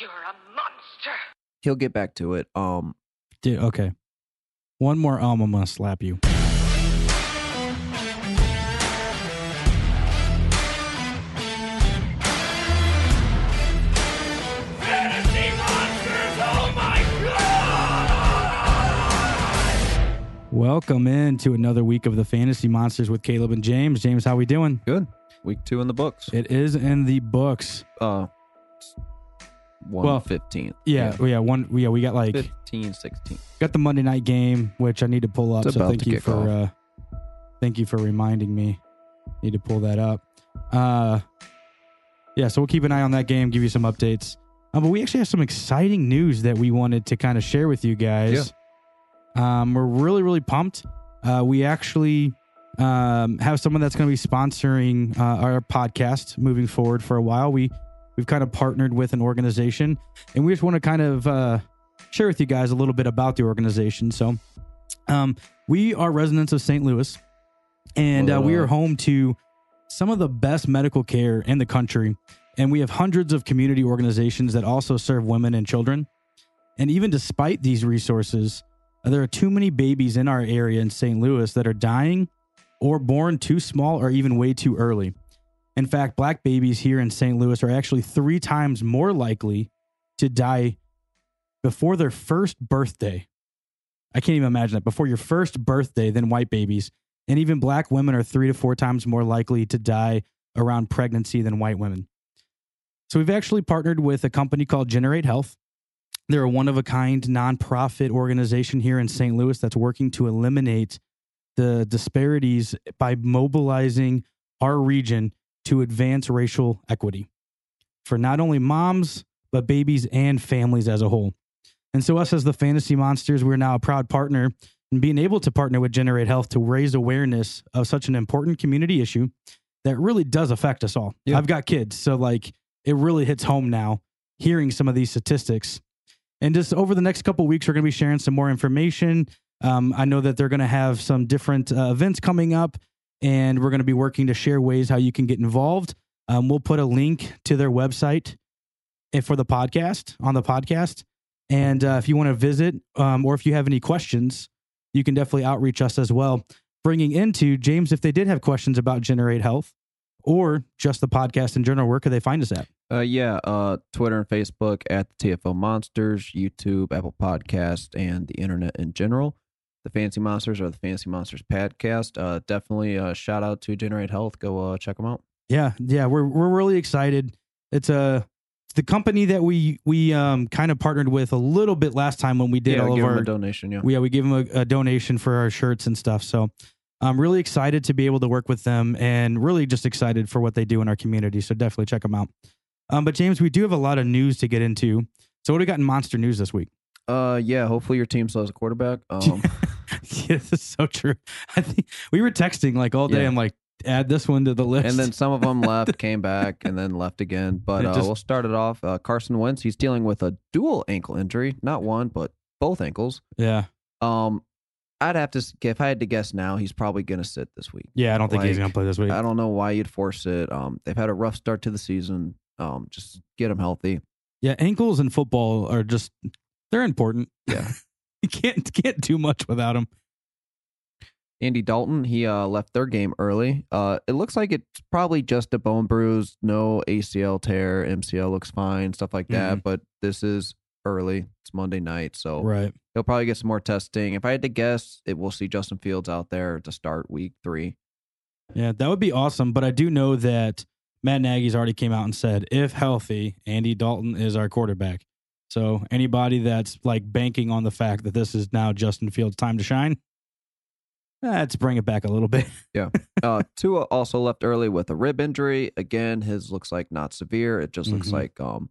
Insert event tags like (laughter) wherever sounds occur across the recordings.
You're a monster. He'll get back to it. Um, Dude, okay. One more um, I'm gonna slap you. Welcome in to another week of the Fantasy Monsters with Caleb and James. James, how we doing? good. Week two in the books. It is in the books. Uh, one Well, fifteenth. Yeah, yeah, one yeah, we got like 15, 16. got the Monday night game, which I need to pull up. It's so thank you for off. uh thank you for reminding me. Need to pull that up. Uh yeah, so we'll keep an eye on that game, give you some updates. Um, but we actually have some exciting news that we wanted to kind of share with you guys. Um, we're really, really pumped. Uh, we actually um, have someone that's going to be sponsoring uh, our podcast moving forward for a while. We we've kind of partnered with an organization, and we just want to kind of uh, share with you guys a little bit about the organization. So, um, we are residents of St. Louis, and uh, we are home to some of the best medical care in the country. And we have hundreds of community organizations that also serve women and children. And even despite these resources, uh, there are too many babies in our area in St. Louis that are dying or born too small or even way too early. In fact, black babies here in St. Louis are actually three times more likely to die before their first birthday. I can't even imagine that before your first birthday than white babies. And even black women are three to four times more likely to die around pregnancy than white women. So we've actually partnered with a company called Generate Health. They're a one of a kind nonprofit organization here in St. Louis that's working to eliminate the disparities by mobilizing our region to advance racial equity for not only moms, but babies and families as a whole. And so, us as the Fantasy Monsters, we're now a proud partner in being able to partner with Generate Health to raise awareness of such an important community issue that really does affect us all. Yeah. I've got kids, so like it really hits home now hearing some of these statistics. And just over the next couple weeks, we're going to be sharing some more information. Um, I know that they're going to have some different uh, events coming up, and we're going to be working to share ways how you can get involved. Um, we'll put a link to their website eh, for the podcast on the podcast. And uh, if you want to visit um, or if you have any questions, you can definitely outreach us as well. Bringing into James, if they did have questions about Generate Health or just the podcast in general, where could they find us at? Uh, yeah. Uh, Twitter and Facebook at the TFL Monsters, YouTube, Apple Podcast, and the internet in general. The Fancy Monsters or the Fancy Monsters podcast. Uh, definitely uh, shout out to Generate Health. Go uh, check them out. Yeah, yeah, we're we're really excited. It's a it's the company that we we um kind of partnered with a little bit last time when we did yeah, all of our a donation. Yeah. yeah we gave them a, a donation for our shirts and stuff. So I'm really excited to be able to work with them and really just excited for what they do in our community. So definitely check them out. Um, but James, we do have a lot of news to get into. So what do we got in monster news this week? Uh, yeah. Hopefully your team still has a quarterback. (laughs) Um, (laughs) yeah, this is so true. I think we were texting like all day. Yeah. I'm like, add this one to the list. and then some of them (laughs) left, came back, and then left again. But uh, just- we'll start it off. Uh, Carson Wentz. He's dealing with a dual ankle injury, not one, but both ankles. yeah, Um, I'd have to if I had to guess now, he's probably going to sit this week. yeah. I don't think he's gonna play this week. I don't know why you'd force it. Um, they've had a rough start to the season. Um, just get him healthy. Yeah, ankles in football are just they're important. Yeah. (laughs) you can't can't do much without them. Andy Dalton, he uh, left their game early. Uh, it looks like it's probably just a bone bruise, no ACL tear, MCL looks fine, stuff like that. But this is early. It's Monday night, so Right. he'll probably get some more testing. If I had to guess, it will see Justin Fields out there to start week three. Yeah, that would be awesome. But I do know that Matt Nagy's already came out and said, if healthy, Andy Dalton is our quarterback. So anybody that's like banking on the fact that this is now Justin Fields' time to shine, let's bring it back a little bit. (laughs) Yeah. Uh, Tua also left early with a rib injury. Again, his looks like not severe. It just looks Mhm. like um,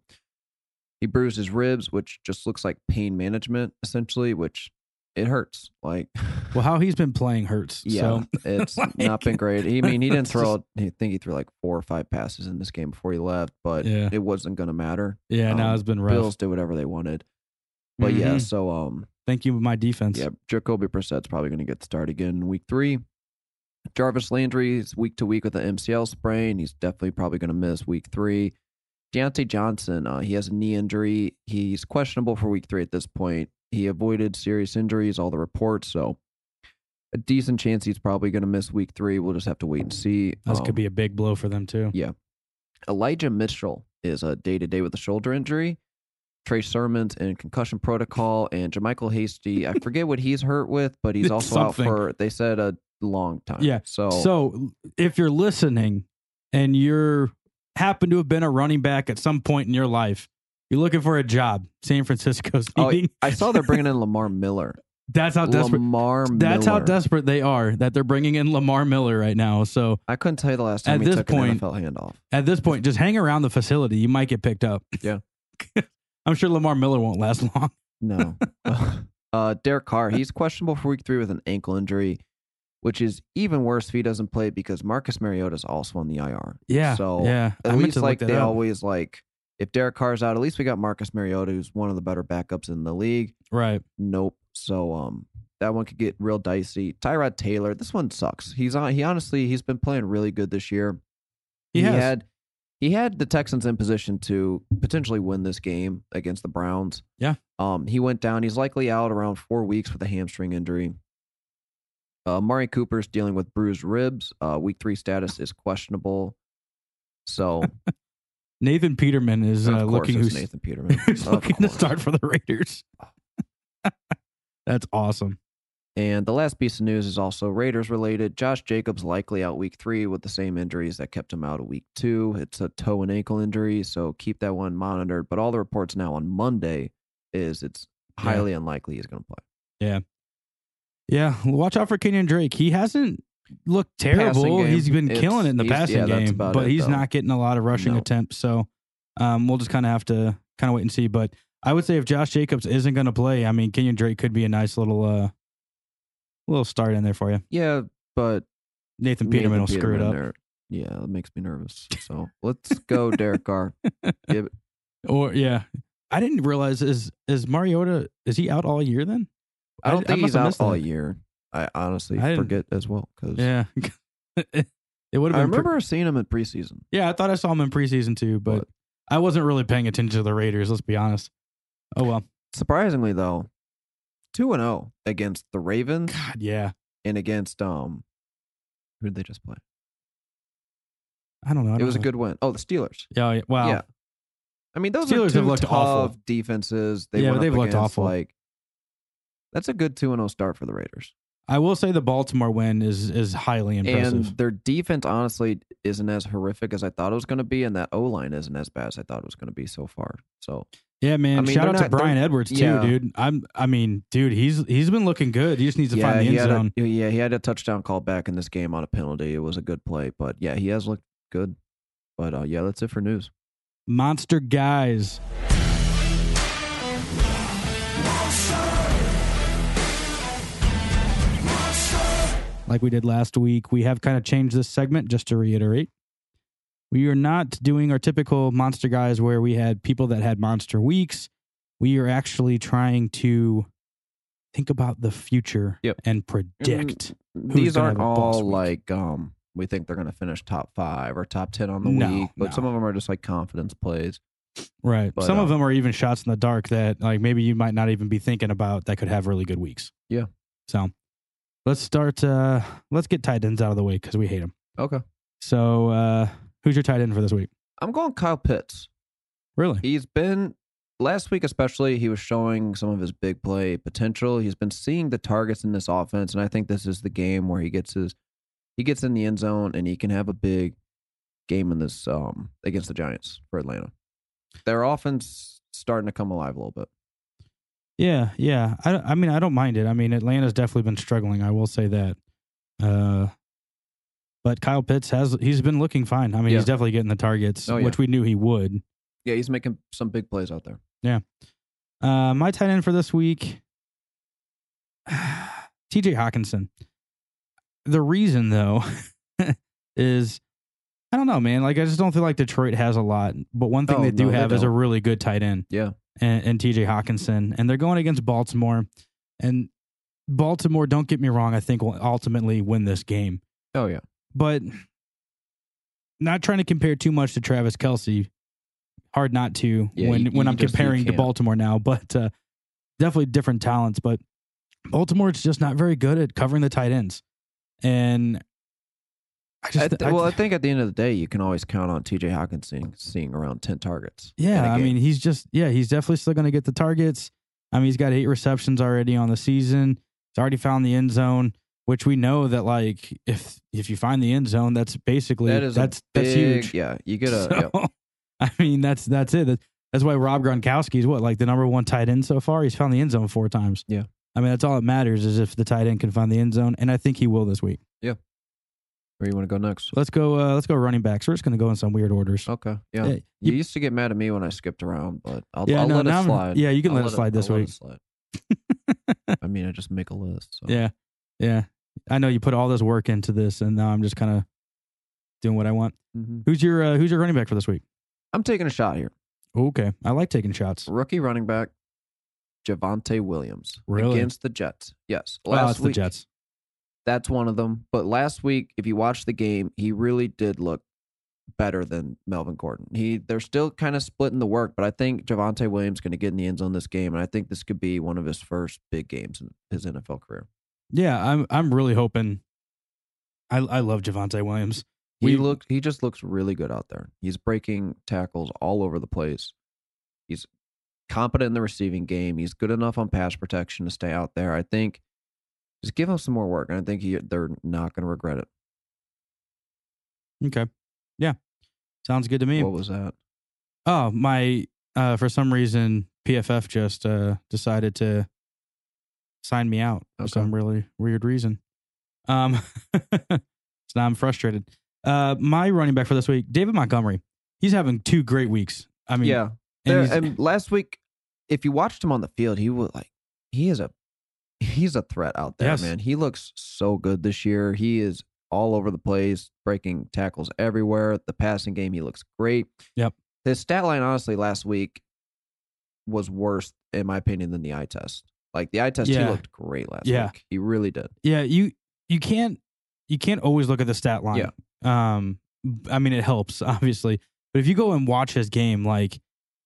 he bruised his ribs, which just looks like pain management essentially, which it hurts. Like, (sighs) Well, how he's been playing hurts. yeah, So it's (laughs) like- not been great. He, I mean, he didn't (laughs) throw. I think he threw like four or five passes in this game before he left, but Yeah. it wasn't going to matter. yeah, now Um, it's been rough. Bills did whatever they wanted. But yeah, Mhm. so um, Thank you, my defense. yeah, Jacoby Brissett's probably going to get the start again in week three. Jarvis Landry is week to week with an MCL sprain. He's definitely probably going to miss week three. Diontae Johnson, uh, he has a knee injury. He's questionable for week three at this point. He avoided serious injuries, all the reports. So a decent chance he's probably going to miss week three. We'll just have to wait and see. This Um, could be a big blow for them too. Yeah. Elijah Mitchell is a day to day with a shoulder injury. Trey Sermons in concussion protocol, and JaMycal Hasty. I forget what he's hurt with, but he's (laughs) also out for. They said a long time. Yeah. So, So if you're listening and you're happen to have been a running back at some point in your life, you're looking for a job. San Francisco's Oh. I saw they're bringing in Lamar Miller. (laughs) that's how desperate. Lamar That's how desperate they are that they're bringing in Lamar Miller right now. So I couldn't tell you the last time At this took point- NFL handoff. at this point, just hang around the facility. You might get picked up. Yeah. (laughs) I'm sure Lamar Miller won't last (laughs) long. No. (laughs) uh, Derek Carr, he's questionable for week three with an ankle injury, which is even worse if he doesn't play because Marcus Mariota is also on the IR. Yeah. So yeah. at I meant least to look like that they up. always like if Derek Carr's out, at least we got Marcus Mariota, who's one of the better backups in the league. Right. Nope. So um that one could get real dicey. Tyrod Taylor, this one sucks. He's on he honestly he's been playing really good this year. He has. had he had the Texans in position to potentially win this game against the Browns. Yeah. Um, he went down. He's likely out around four weeks with a hamstring injury. Uh, Mari Cooper's dealing with bruised ribs. Uh, week three status is questionable. So (laughs) Nathan Peterman is of uh, course looking who's, Nathan Peterman. (laughs) who's looking to start for the Raiders. (laughs) That's awesome. And the last piece of news is also Raiders related. Josh Jacobs likely out week three with the same injuries that kept him out of week two. It's a toe and ankle injury, so keep that one monitored. But all the reports now on Monday is it's Yeah. highly unlikely he's going to play. Yeah, Yeah. watch out for Kenyan Drake. He hasn't looked terrible. He's been it's- killing it in the passing yeah, game, but it, he's though. not getting a lot of rushing No. attempts. So um, we'll just kind of have to kind of wait and see. But I would say if Josh Jacobs isn't going to play, I mean, Kenyan Drake could be a nice little uh, little start in there for you. Yeah, but Nathan Peterman Nathan will screw it Peterman up. there- Yeah, that makes me nervous. (laughs) So let's go, Derek Carr. (laughs) Give it- Or yeah, I didn't realize is is Mariota is he out all year then? I don't I think must he's have out missed all that. year. I honestly I didn't- forget as well because Yeah, (laughs) it would I have been. pre- remember seeing him in preseason. yeah, I thought I saw him in preseason too, but But- I wasn't really paying attention to the Raiders. Let's be honest. Oh well. Surprisingly, though, two and zero against the Ravens God, yeah. and against um, who did they just play? I don't know. I It don't was a good win. Oh, the Steelers. Yeah, yeah. Wow. Yeah. I mean, those Steelers are have looked tough awful. defenses. They yeah, they've looked against, awful. Like that's a good two and zero start for the Raiders. I will say the Baltimore win is is highly impressive. And their defense, honestly, isn't as horrific as I thought it was going to be, and that O line isn't as bad as I thought it was going to be so far. So yeah, man. I mean, shout out to not- they're- Bryan Edwards too, yeah. dude. I'm. I mean, dude, he's he's been looking good. He just needs to yeah, find the end zone. a, yeah, he had a touchdown call back in this game on a penalty. It was a good play, but yeah, he has looked good. But uh, yeah, that's it for news. Monster guys. Like we did last week, we have kind of changed this segment just to reiterate. We are not doing our typical monster guys where we had people that had monster weeks. We are actually trying to think about the future Yep. and predict. These gonna aren't have a all like um, we think they're going to finish top five or top ten on the No, week, but no. some of them are just like confidence plays. Right. But, Some of um, them are even shots in the dark that like maybe you might not even be thinking about that could have really good weeks. Yeah. So let's start. Uh, let's get tight ends out of the way because we hate them. Okay, So uh, who's your tight end for this week? I'm going Kyle Pitts. Really? He's been last week, especially. He was showing some of his big play potential. He's been seeing the targets in this offense, and I think this is the game where he gets his he gets in the end zone and he can have a big game in this um against the Giants for Atlanta. Their offense starting to come alive a little bit. Yeah. Yeah. I, I mean, I don't mind it. I mean, Atlanta's definitely been struggling. I will say that. Uh, but Kyle Pitts has he's been looking fine. I mean, Yeah. he's definitely getting the targets, Oh, yeah. which we knew he would. Yeah, he's making some big plays out there. Yeah. Uh, my tight end for this week, (sighs) TJ Hockenson. The reason, though, (laughs) is I don't know, man. Like, I just don't feel like Detroit has a lot. But one thing Oh, they do no, they have is a really good tight end Yeah. And, and TJ Hockenson. And they're going against Baltimore. And Baltimore, don't get me wrong, I think will ultimately win this game. Oh yeah. But not trying to compare too much to Travis Kelce. hard not to Yeah, when you- when you I'm just- comparing to. Baltimore now, but uh, definitely different talents. But Baltimore's just not very good at covering the tight ends, and I just th- I- well, I think at the end of the day, you can always count on T.J. Hockenson seeing around ten targets. yeah, I mean he's just yeah he's definitely still going to get the targets. I mean he's got eight receptions already on the season. He's already found the end zone, which we know that like if if you find the end zone, that's basically that is that's that's huge. Yeah, you get a. (laughs) So, yeah. I mean, that's that's it. That- That's why Rob Gronkowski is what like the number one tight end so far. He's found the end zone four times. Yeah. I mean, that's all that matters is if the tight end can find the end zone, and I think he will this week. Where you want to go next? Let's go. Uh, let's go running backs. We're just going to go in some weird orders. Okay. Yeah. Yeah, you, you- used to get mad at me when I skipped around, but I'll, Yeah, I'll no, let it now I'm- slide. yeah, you can I'll let it slide this I'll let week. slide. (laughs) I mean, I just make a list. So. Yeah, yeah. I know you put all this work into this, and now I'm just kind of doing what I want. Mhm. Who's your uh, Who's your running back for this week? I'm taking a shot here. Okay, I like taking shots. Rookie running back, Javonte Williams Really? against the Jets. Yes. Wow, Last it's the week, Jets. That's one of them. But last week, if you watch the game, he really did look better than Melvin Gordon. He they're still kind of splitting the work, but I think Javonte Williams is going to get in the end zone this game, and I think this could be one of his first big games in his NFL career. Yeah, I'm. I'm really hoping. I I love Javonte Williams. He We- look he just looks really good out there. He's breaking tackles all over the place. He's competent in the receiving game. He's good enough on pass protection to stay out there. I think just give him some more work, and I think he, they're not going to regret it. Okay. Yeah. Sounds good to me. What was that? Oh, my uh for some reason PFF just uh decided to sign me out for Okay. some really weird reason. Um (laughs) so now I'm frustrated. Uh my running back for this week, David Montgomery. He's having two great weeks. I mean, yeah, and There- and last week, if you watched him on the field, he was like he is a he's a threat out there, Yes. man. He looks so good this year. He is all over the place, breaking tackles everywhere. The passing game, he looks great. Yep. His stat line, honestly, last week was worse, in my opinion, than the eye test. Like the eye test, Yeah. he looked great last Yeah. week. He really did. yeah, you you can't you can't always look at the stat line. Yeah. Um I mean it helps, (laughs) obviously. But if you go and watch his game, like,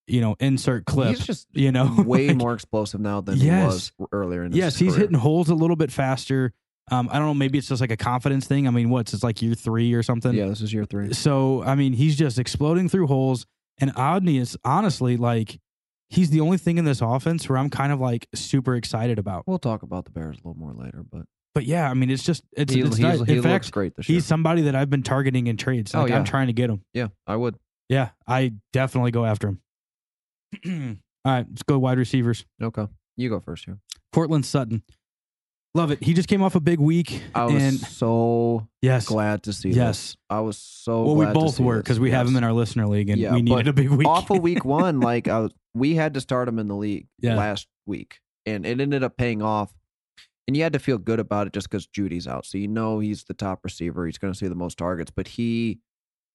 you know, insert clip, He's just you know, (laughs) way like- more explosive now than Yes. he was earlier in his Yes, he's hitting holes a little bit faster. Um, I don't know, maybe it's just like a confidence thing. I mean, what's it's like year three or something. Yeah, this is year three. So I mean, he's just exploding through holes. And Odney is honestly like he's the only thing in this offense where I'm kind of like super excited about. We'll talk about the Bears a little more later, but But yeah, I mean, it's just it's, he, it's he's- nice. he In looks fact, great this year. he's somebody that I've been targeting in trades. Oh, Like yeah. I'm trying to get him. Yeah, I would. Yeah, I definitely go after him. All right, let's go wide receivers. Okay, you go first here. Courtland Sutton. Love it. He just came off a big week. I was and so yes, glad to see Yes. this. I was so well, we both were because we have him in our listener league, and Yeah, we needed a big week. off of week (laughs) one. Like I was, we had to start him in the league Yeah. last week, and it ended up paying off. And you had to feel good about it just because Jeudy's out, so you know he's the top receiver. He's going to see the most targets, but he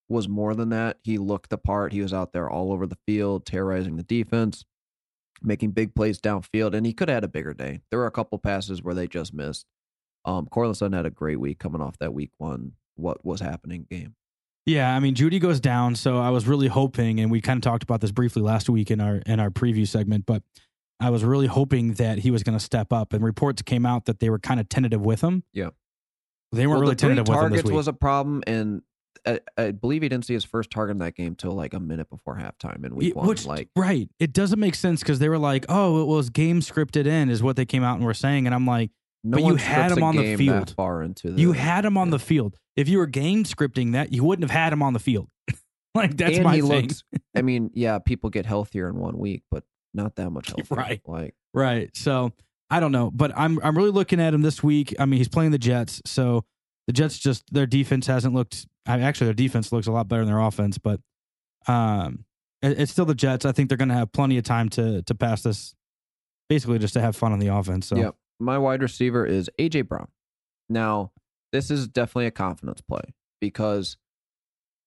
was more than that. He looked the part. He was out there all over the field, terrorizing the defense, making big plays downfield, and he could have had a bigger day. There were a couple passes where they just missed. Um, Courtland Sutton had a great week coming off that week one. What was happening game? yeah, I mean, Jeudy goes down, so I was really hoping, and we kind of talked about this briefly last week in our in our preview segment, but I was really hoping that he was going to step up. And reports came out that they were kind of tentative with him. Yeah. they weren't Well, really the tentative with him targets was a problem, and I, I believe he didn't see his first target in that game till like a minute before halftime in week Yeah, one. which- like, right, it doesn't make sense because they were like, "Oh, it was game scripted in," is what they came out and were saying, and I'm like, no but you had him on the field. Far into the, you had him on yeah. the field. If you were game scripting that, you wouldn't have had him on the field. (laughs) like that's and my he thing. looked. I mean, yeah, people get healthier in one week, but not that much (laughs) healthier. Right. Like, Right. So I don't know, but I'm I'm really looking at him this week. I mean, he's playing the Jets, so the Jets just their defense hasn't looked. I- Actually, their defense looks a lot better than their offense, but um, it- it's still the Jets. I think they're going to have plenty of time to to pass this, basically just to have fun on the offense. So Yep. my wide receiver is AJ Brown. Now, this is definitely a confidence play because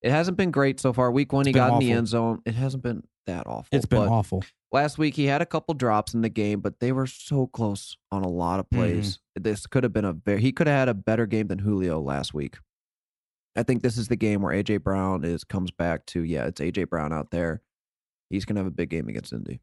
it hasn't been great so far. Week one, he It's been got in the end zone. It hasn't been that awful. it's been but awful. Last week he had a couple drops in the game, but they were so close on a lot of plays. Mm-hmm. This could have been a very he could have had a better game than Julio last week. I think this is the game where AJ Brown is comes back to yeah, it's AJ Brown out there. he's gonna have a big game against Indy.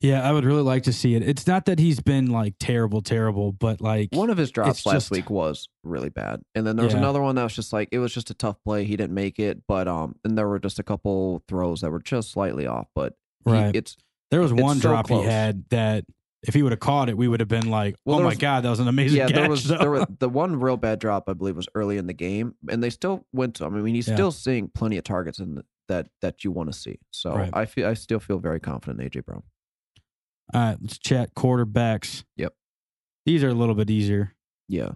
Yeah, I would really like to see it. It's not that he's been like terrible, terrible, but like One of his drops last just- week was really bad, and then there was Yeah. another one that was just like it was just a tough play. He didn't make it, but um, and there were just a couple throws that were just slightly off. But he- Right. it's there was one drop close. he had that if he would have caught it, we would have been like, Well, "Oh my was- god, that was an amazing yeah. catch." There was (laughs) So- there was the one real bad drop I believe was early in the game, and they still went to. I mean, he's Yeah. still seeing plenty of targets in the, that that you want to see. So Right. I feel I still feel very confident in AJ Brown. All right, let's chat quarterbacks. Yep. These are a little bit easier. Yeah,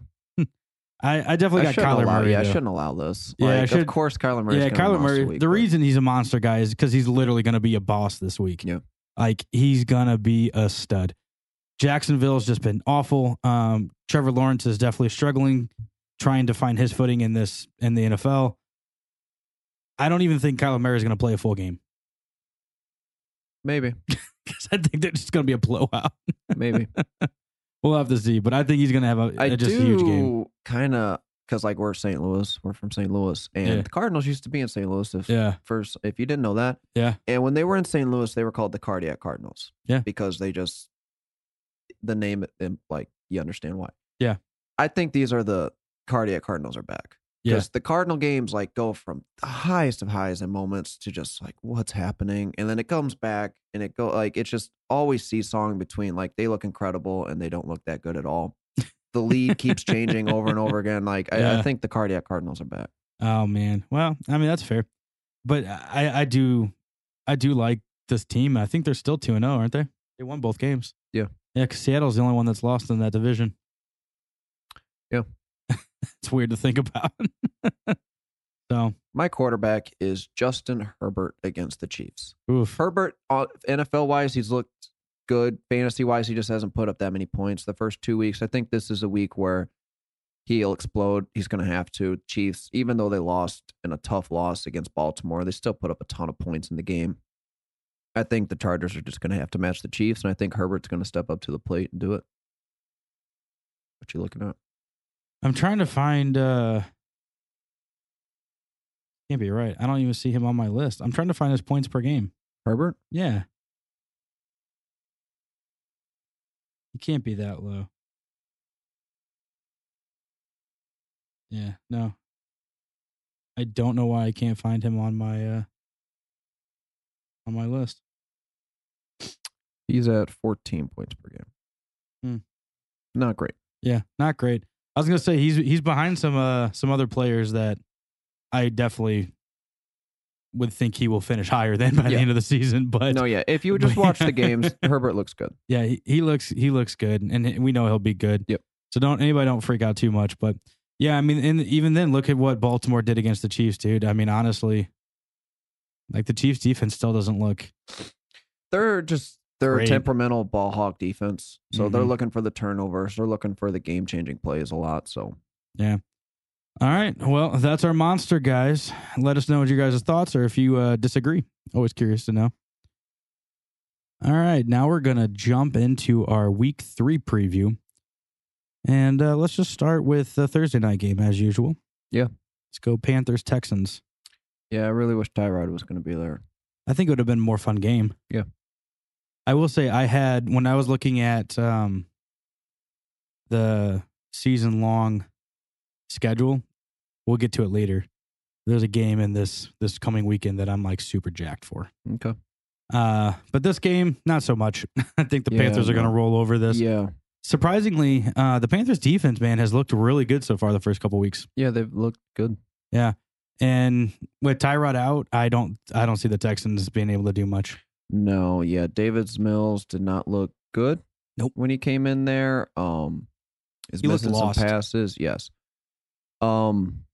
I, I definitely I got Kyler allow. Murray. Yeah, I shouldn't allow this. Yeah, I should- of course, Kyler Murray. yeah, Kyler Murray. the reason he's a monster guy is because he's literally going to be a boss this week. Yeah. like he's gonna be a stud. Jacksonville's just been awful. Um, Trevor Lawrence is definitely struggling, trying to find his footing in this in the NFL. I don't even think Kyler Murray is going to play a full game maybe, (laughs) because (laughs) I think that's just going to be a blowout. (laughs) maybe. we'll have to see, but I think he's going to have a, I a- just a huge game. kind of because like we're St. Louis, we're from St. Louis, and Yeah. the Cardinals used to be in St. Louis. If, Yeah, First, if you didn't know that, yeah, and when they were in St. Louis, they were called the Cardiac Cardinals. Yeah. because they just the name, like you understand why. Yeah. I think these are the Cardiac Cardinals are back. Yeah. Because the Cardinal games like go from the highest of highs and moments to just like what's happening, and then it comes back and it go like it's just always seesawing between like they look incredible and they don't look that good at all. The lead keeps changing over and over again. Like (laughs) I, Yeah. I think the Cardiac Cardinals are back. Oh man. Well, I mean that's fair, but I I do I do like this team. I think they're still two and zero, aren't they? They won both games. Yeah. Yeah, because Seattle's the only one that's lost in that division. (laughs) It's weird to think about. (laughs) so, My quarterback is Justin Herbert against the Chiefs. oof. Herbert, uh, NFL wise, he's looked good. Fantasy wise, he just hasn't put up that many points the first two weeks. I think this is a week where he'll explode. He's going to have to. Chiefs, even though they lost in a tough loss against Baltimore, they still put up a ton of points in the game. I think the Chargers are just going to have to match the Chiefs, and I think Herbert's going to step up to the plate and do it. What you looking at? I'm trying to find. uh Can't be right. I don't even see him on my list. I'm trying to find his points per game. Herbert? Yeah. He can't be that low. Yeah, no. I don't know why I can't find him on my uh on my list. He's at 14 points per game. Hmm. Not great. Yeah, not great. I was gonna say he's he's behind some uh some other players that I definitely would think he will finish higher than by the end of the season. (laughs) But No, yeah. If you would just watch the games, (laughs) Herbert looks good. Yeah, he, he looks he looks good, and we know he'll be good. Yep. So don't anybody don't freak out too much. But yeah, I mean, and even then, look at what Baltimore did against the Chiefs, dude. I mean, honestly, like the Chiefs defense still doesn't look. they're just they're Great. a temperamental ball hawk defense. So they're Mhm. looking for the turnovers. They're looking for the game changing plays a lot. So yeah. All right, well, that's our monster, guys. Let us know what your guys' thoughts are if you uh, disagree. Always curious to know. All right, now we're gonna jump into our Week Three preview, and uh, let's just start with the Thursday night game as usual. Yeah. let's go Panthers Texans. yeah, I really wish Tyrod was going to be there. I think it would have been a more fun game. Yeah. I will say I had when I was looking at um the season long schedule, we'll get to it later. There's a game in this this coming weekend that I'm like super jacked for. Okay. Uh but this game, not so much. (laughs) I think the Yeah, Panthers are no. gonna roll over this. Yeah, Surprisingly, uh the Panthers defense, man, has looked really good so far the first couple weeks. yeah, they've looked good. Yeah, and with Tyrod out, I don't I don't see the Texans being able to do much. No, yeah, Davis Mills did not look good. Nope. When he came in there, um, is He missing some passes. Yes. Um,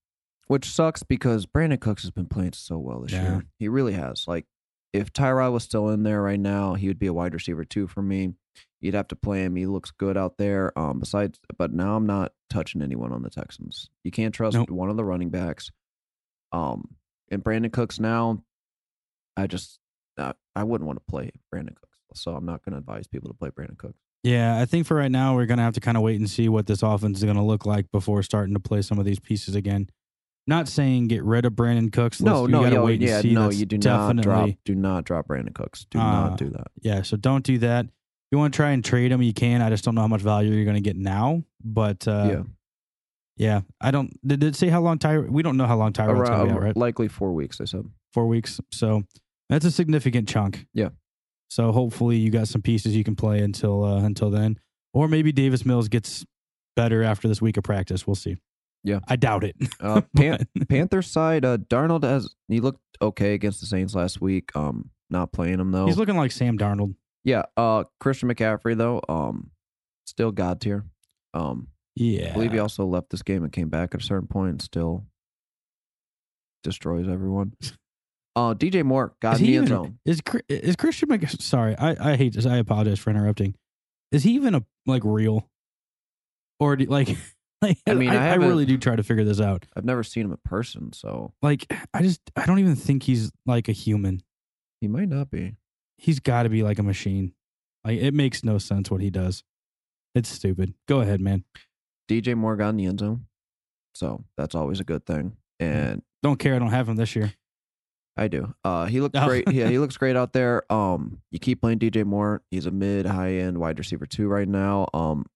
which sucks because Brandin Cooks has been playing so well this Yeah. year. He really has. Like, if Tyrod was still in there right now, he would be a wide receiver too for me. You'd have to play him. He looks good out there. Um, besides, but now I'm not touching anyone on the Texans. You can't trust Nope. one of the running backs. Um, and Brandin Cooks now, I just uh, I wouldn't want to play Brandin Cooks, so I'm not going to advise people to play Brandin Cooks. Yeah, I think for right now we're gonna have to kind of wait and see what this offense is gonna look like before starting to play some of these pieces again. Not saying get rid of Brandin Cooks. No, Let's- no, you gotta yo, wait and yeah, see. no, That's you do definitely, not drop. Do not drop Brandin Cooks. Do Uh, not do that. Yeah, so don't do that. If you want to try and trade him, you can. I just don't know how much value you're going to get now. But uh, yeah, yeah, I don't. Did it say how long Tyra? We don't know how long Tyrod's going to around be out, right? likely four weeks. They said. Four weeks. So that's a significant chunk. Yeah. So hopefully you got some pieces you can play until uh, until then, or maybe Davis Mills gets better after this week of practice. We'll see. Yeah. I doubt it. Uh, Pan- (laughs) Panthers side, uh, Darnold has he looked okay against the Saints last week. Um, not playing him though. He's looking like Sam Darnold. yeah. Uh, Christian McCaffrey though, um, still god tier. Um, Yeah. I believe he also left this game and came back at a certain point and still destroys everyone. (laughs) Uh, DJ Moore got Is in he the end zone. Is is Christian Mc? Sorry, I I hate this. I apologize for interrupting. Is he even a like real, or do, like (laughs) like I mean, I I, I really do try to figure this out. I've never seen him in person, so Like I just I don't even think he's like a human. he might not be. He's got to be like a machine. Like it makes no sense what he does. It's stupid. Go ahead, man. DJ Moore got in the end zone, so that's always a good thing. And Don't care. I don't have him this year. I do. Uh, he looks Oh. great. Yeah, he (laughs) looks great out there. Um, you keep playing DJ Moore. He's a mid, high end wide receiver two right now. Um,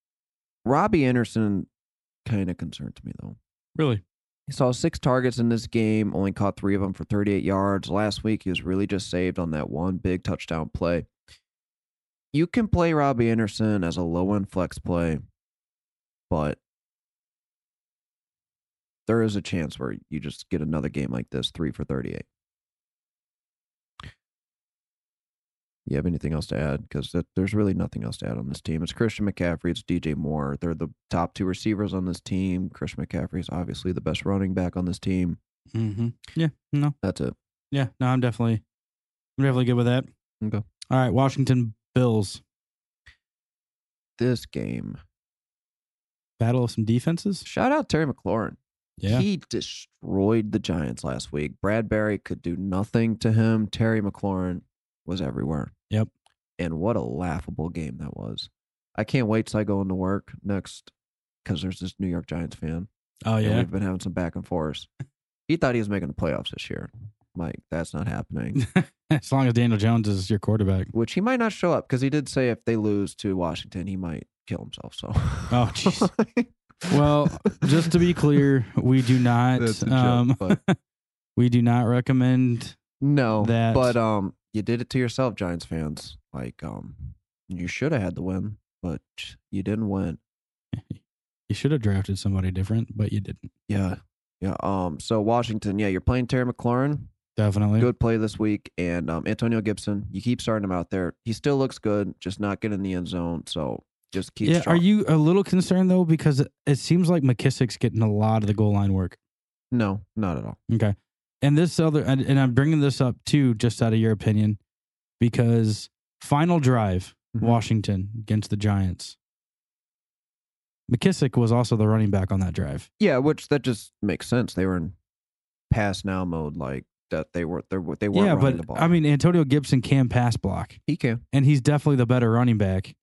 Robbie Anderson kind of concerns me though. Really? He saw six targets in this game, only caught three of them for 38 yards. Last week, he was really just saved on that one big touchdown play. You can play Robbie Anderson as a low end flex play, but there is a chance where you just get another game like this, three for 38. You have anything else to add? Because there's really nothing else to add on this team. It's Christian McCaffrey, it's DJ Moore. They're the top two receivers on this team. Christian McCaffrey is obviously the best running back on this team. Mm-hmm. Yeah. No. That's it. Yeah. No. I'm definitely. I'm definitely good with that. Okay. All right. Washington Bills. This game. Battle of some defenses. Shout out Terry McLaurin. Yeah. He destroyed the Giants last week. Bradberry could do nothing to him. Terry McLaurin was everywhere. Yep. And what a laughable game that was. I can't wait till I go into work next because there's this New York Giants fan. oh yeah. we've been having some back and forth. He thought he was making the playoffs this year. I'm like, that's not happening. (laughs) as long as Daniel Jones is your quarterback. Which he might not show up because he did say if they lose to Washington, he might kill himself. So, Oh, (laughs) jeez. Well, just to be clear, we do (laughs) not. Joke, um, but- we do not recommend. no, That- but um, you did it to yourself, Giants fans. Like um, you should have had the win, but you didn't win. (laughs) You should have drafted somebody different, but you didn't. Yeah, yeah. Um, so Washington, yeah, you're playing Terry McLaurin. Definitely. Good play this week, and um, Antonio Gibson. You keep starting him out there. He still looks good, just not getting in the end zone. So just keep. yeah. strong. Are you a little concerned though because it, it seems like McKissic's getting a lot of the goal line work. No, not at all. Okay. And this other, and, and I'm bringing this up too, just out of your opinion, because final drive, Mhm. Washington against the Giants. McKissic was also the running back on that drive. Yeah, which that just makes sense. They were in pass now mode, like that. They were they were they weren't yeah, but the ball. I mean, Antonio Gibson can pass block, he can. and he's definitely the better running back.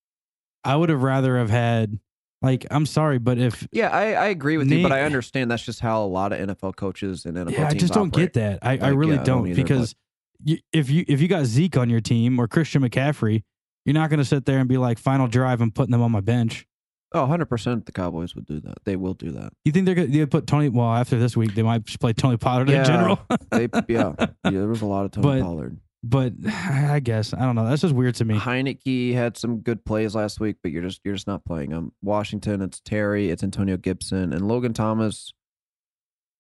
I would have rather have had, like, I'm sorry, but if Yeah, I, I agree with you, but I understand that's just how a lot of NFL coaches and NFL yeah, I just don't operate. get that. I, I really yeah, don't either, because you, if you if you got Zeke on your team or Christian McCaffrey, you're not going to sit there and be like final drive and putting them on my bench. Oh, 100 percent the Cowboys would do that. They will do that. You think they're going to put Tony? Well, after this week, they might just play Tony Pollard Yeah. in general. They yeah (laughs) yeah. There was a lot of Tony But- Pollard. But (sighs) I guess I don't know. That's just weird to me. Heinicke had some good plays last week, but you're just you're just not playing him. Washington, it's Terry, it's Antonio Gibson, and Logan Thomas.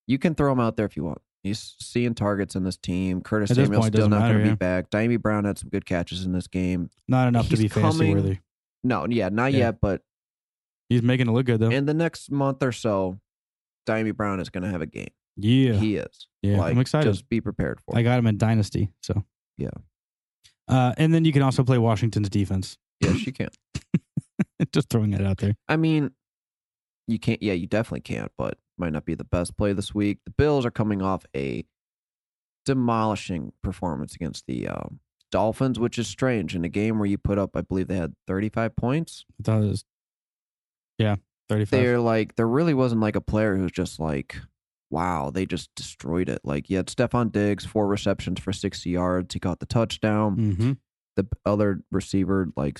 You can throw him out there if you want. He's seeing targets in this team. Curtis At Samuel's point, still doesn't going to yeah. be back. Dyami Brown had some good catches in this game. Not enough to be fantasy worthy. No, yeah, not Yeah. yet, but He's making it look good though. in the next month or so, Dyami Brown is going to have a game. yeah, He is. yeah. Like, I'm excited. Just be prepared for. I got him in Dynasty, so Yeah. Uh, and then you can also play Washington's defense. yes, you can. just throwing that out there. I mean, you can't. Yeah, you definitely can't. But might not be the best play this week. The Bills are coming off a demolishing performance against the um, Dolphins, which is strange in a game where you put up, I believe they had 35 points. I thought it was, yeah, thirty-five. They're like, there really wasn't like a player who's just like wow, they just destroyed it. Like, you had Stefon Diggs, four receptions for 60 yards. He caught the touchdown. Mm-hmm. The other receiver, like,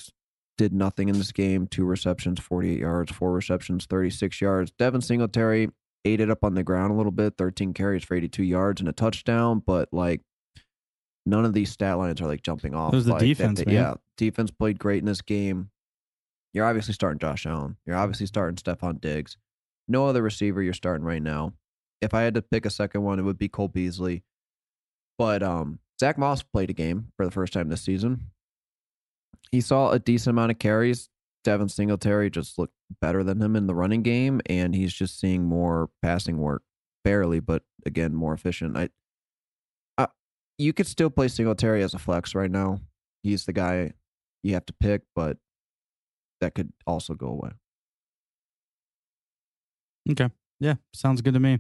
did nothing in this game. Two receptions, 48 yards, four receptions, 36 yards. Devin Singletary ate it up on the ground a little bit, 13 carries for 82 yards and a touchdown, but like none of these stat lines are like jumping off. It was the like, defense, man. Yeah, defense played great in this game. You're obviously starting Josh Allen. You're obviously starting Stefon Diggs. No other receiver you're starting right now. If I had to pick a second one, it would be Cole Beasley. But um, Zack Moss played a game for the first time this season. He saw a decent amount of carries. Devin Singletary just looked better than him in the running game, and he's just seeing more passing work, barely, but again more efficient. I, I you could still play Singletary as a flex right now. He's the guy you have to pick, but that could also go away. Okay. Yeah, sounds good to me.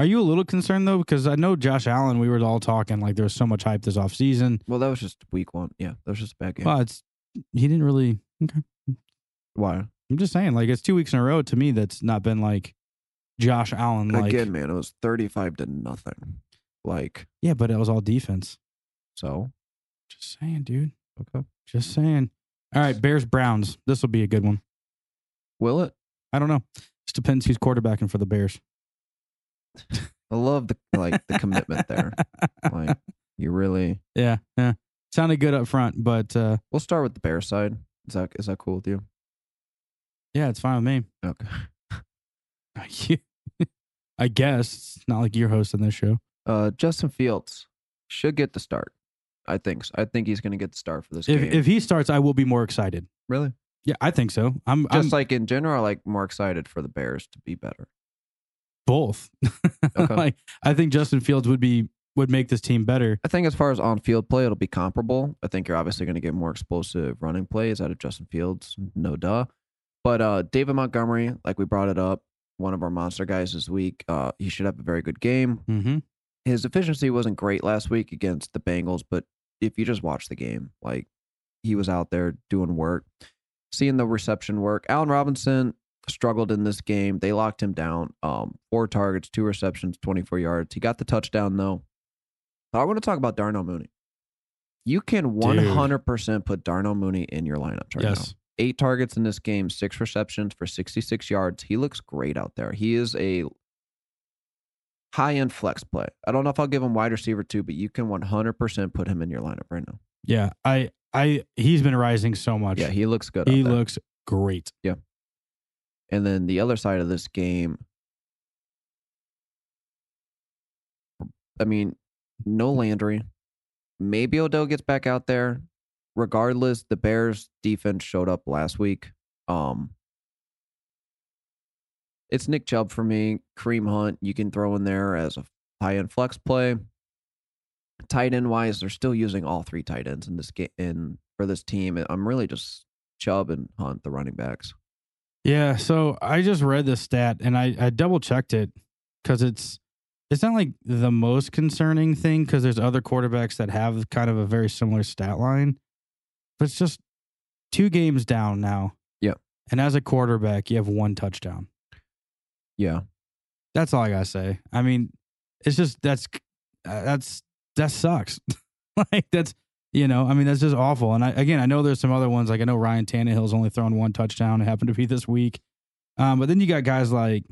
Are you a little concerned though? Because I know Josh Allen, we were all talking like there was so much hype this offseason. Well, that was just week one. Yeah, that was just a bad game. Well, it's he didn't really okay. Why? I'm just saying, like it's two weeks in a row to me that's not been like Josh Allen like Again, man, it was thirty-five to nothing. Like Yeah, but it was all defense. so. Just saying, dude. Okay. Just saying. All right, Bears Browns. This will be a good one. Will it? I don't know. Just depends who's quarterbacking for the Bears. I love the like the commitment there. (laughs) Like you really. yeah, yeah. Sounded good up front, but uh We'll start with the bear side. Is that is that cool with you? yeah, it's fine with me. Okay. (laughs) I guess it's not like you're hosting this show. Uh, Justin Fields should get the start. I think. So. I think he's going to get the start for this If game. if he starts, I will be more excited. really, Yeah, I think so. I'm just I'm like in general, like more excited for the Bears to be better. Both. (laughs) Okay. like I think Justin Fields would be would make this team better. I think as far as on field play, it'll be comparable. I think you're obviously going to get more explosive running plays out of Justin Fields, no duh. But uh, David Montgomery, like we brought it up, one of our monster guys this week, uh, he should have a very good game. Mm-hmm. his efficiency wasn't great last week against the Bengals, but if you just watch the game, like he was out there doing work, seeing the reception work. Allen Robinson struggled in this game. They locked him down. Um, four targets, two receptions, 24 yards. He got the touchdown though. I want to talk about Darnell Mooney. You can 100% put Darnell Mooney in your lineups right now eight targets in this game, six receptions for 66 yards. He looks great out there. He is a high end flex play. I don't know if I'll give him wide receiver too, but you can 100% put him in your lineup right now. Yeah. I I he's been rising so much. Yeah, he looks good. he out there. looks great. And then the other side of this game, I mean, no Landry. Maybe Odell gets back out there. Regardless, the Bears defense showed up last week. Um, it's Nick Chubb for me. Kareem Hunt, you can throw in there as a high end flex play. Tight end wise, they're still using all three tight ends in this game in for this team. I'm really just Chubb and Hunt, the running backs. Yeah, so I just read this stat and I, I double checked it because it's it's not like the most concerning thing because there's other quarterbacks that have kind of a very similar stat line, but it's just two games down now. Yeah. and as a quarterback, you have one touchdown. Yeah. That's all I gotta say. I mean, it's just that's uh, that's that sucks. (laughs) like that's you know, I mean that's just awful. And I, again, I know there's some other ones. Like I know Ryan Tannehill's only thrown one touchdown. It happened to be this week. Um, but then you got guys like,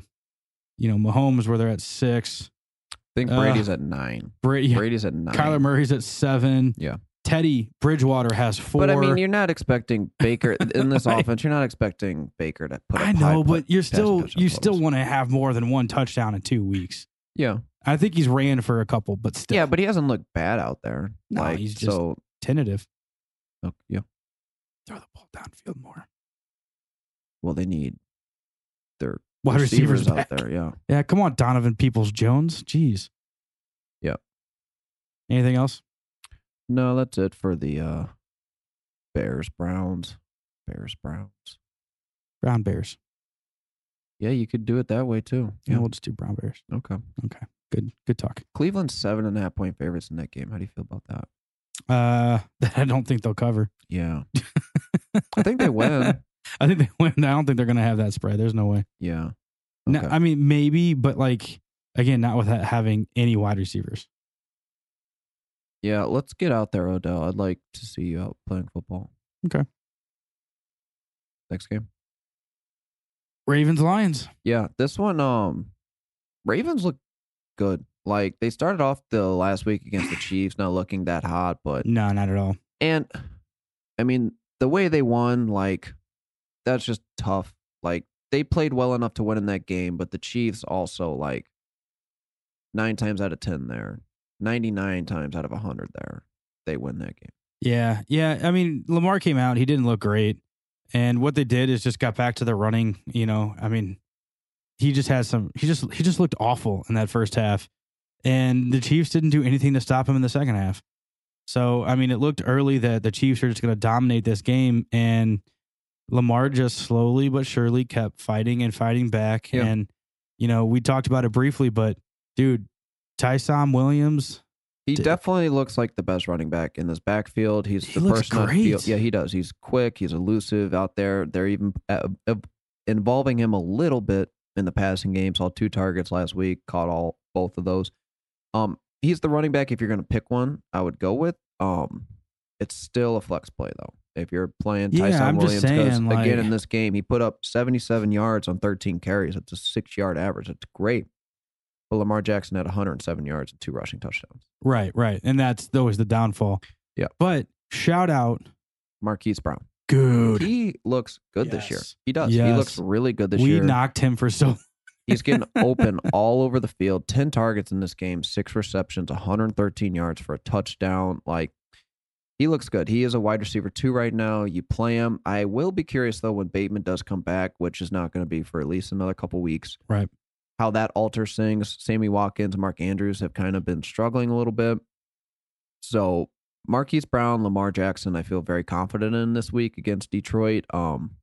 you know, Mahomes where they're at six. I think Uh, Brady's at nine. Brady, Brady's at nine. Kyler Murray's at seven. Yeah. Teddy Bridgewater has four. But I mean, you're not expecting Baker (laughs) in this Like- offense. You're not expecting Baker to put. Up I know, but you're still you still want to have more than one touchdown in two weeks. Yeah, I think he's ran for a couple, but still, yeah, but he hasn't looked bad out there. No, like he's just- so. Tentative. oh, yeah. Throw the ball downfield more. Well, they need their Wide receivers, out there. Yeah. (laughs) Yeah, come on, Donovan Peoples Jones. Jeez. Yep. Anything else? No, that's it for the uh Bears Browns. Bears Browns. Brown Bears. Yeah, you could do it that way too. Yeah, Yeah. we'll just do Brown Bears. Okay. Okay. Good. Good talk. Cleveland's seven and a half point favorites in that game. How do you feel about that? Uh, (laughs) that I don't think they'll cover. Yeah. (laughs) I think they win. I think they win. I don't think they're going to have that spread. There's no way. Yeah. No, I mean maybe, but like Again, not without having any wide receivers. Yeah, let's get out there, Odell. I'd like to see you out playing football. Okay. Next game. Ravens Lions. Yeah, this one, um, Ravens look good. Like they started off the last week against the Chiefs, not looking that hot, but No, not at all. and I mean the way they won, like that's just tough. Like they played well enough to win in that game, but the Chiefs also like nine times out of ten there, ninety nine times out of hundred there, they win that game. Yeah, yeah. I mean, Lamar came out. He didn't look great, and what they did is just got back to the running. You know, I mean, he just had some. He just he just looked awful in that first half, and the Chiefs didn't do anything to stop him in the second half. So I mean, it looked early that the Chiefs are just going to dominate this game, and Lamar just slowly but surely kept fighting and fighting back. Yeah. And you know, we talked about it briefly, but dude, Ty'Son Williams. He definitely looks like the best running back in this backfield. He's He the looks person great. field. Yeah, he does. He's quick. He's elusive out there. They're even uh, uh, involving him a little bit in the passing game. Saw two targets last week. Caught all both of those. Um, he's the running back. If you're going to pick one, I would go with. Um, it's still a flex play though. If you're playing Yeah, Ty'Son I'm just Williams, like- again in this game he put up 77 yards on 13 carries. That's a six yard average. That's great. But Lamar Jackson had 107 yards and two rushing touchdowns. Right, right. And that's always the downfall. Yeah. But shout out, Marquise Brown. good. He looks good this year. He does. He looks really good this we year. We knocked him for so He's getting open all over the field. 10 targets in this game, six receptions, 113 yards for a touchdown. Like, he looks good. He is a wide receiver two right now. You play him. I will be curious, though, when Bateman does come back, which is not going to be for at least another couple weeks. Right. How that alters things. Sammy Watkins, Mark Andrews have kind of been struggling a little bit. So, Marquise Brown, Lamar Jackson, I feel very confident in this week against Detroit. Um,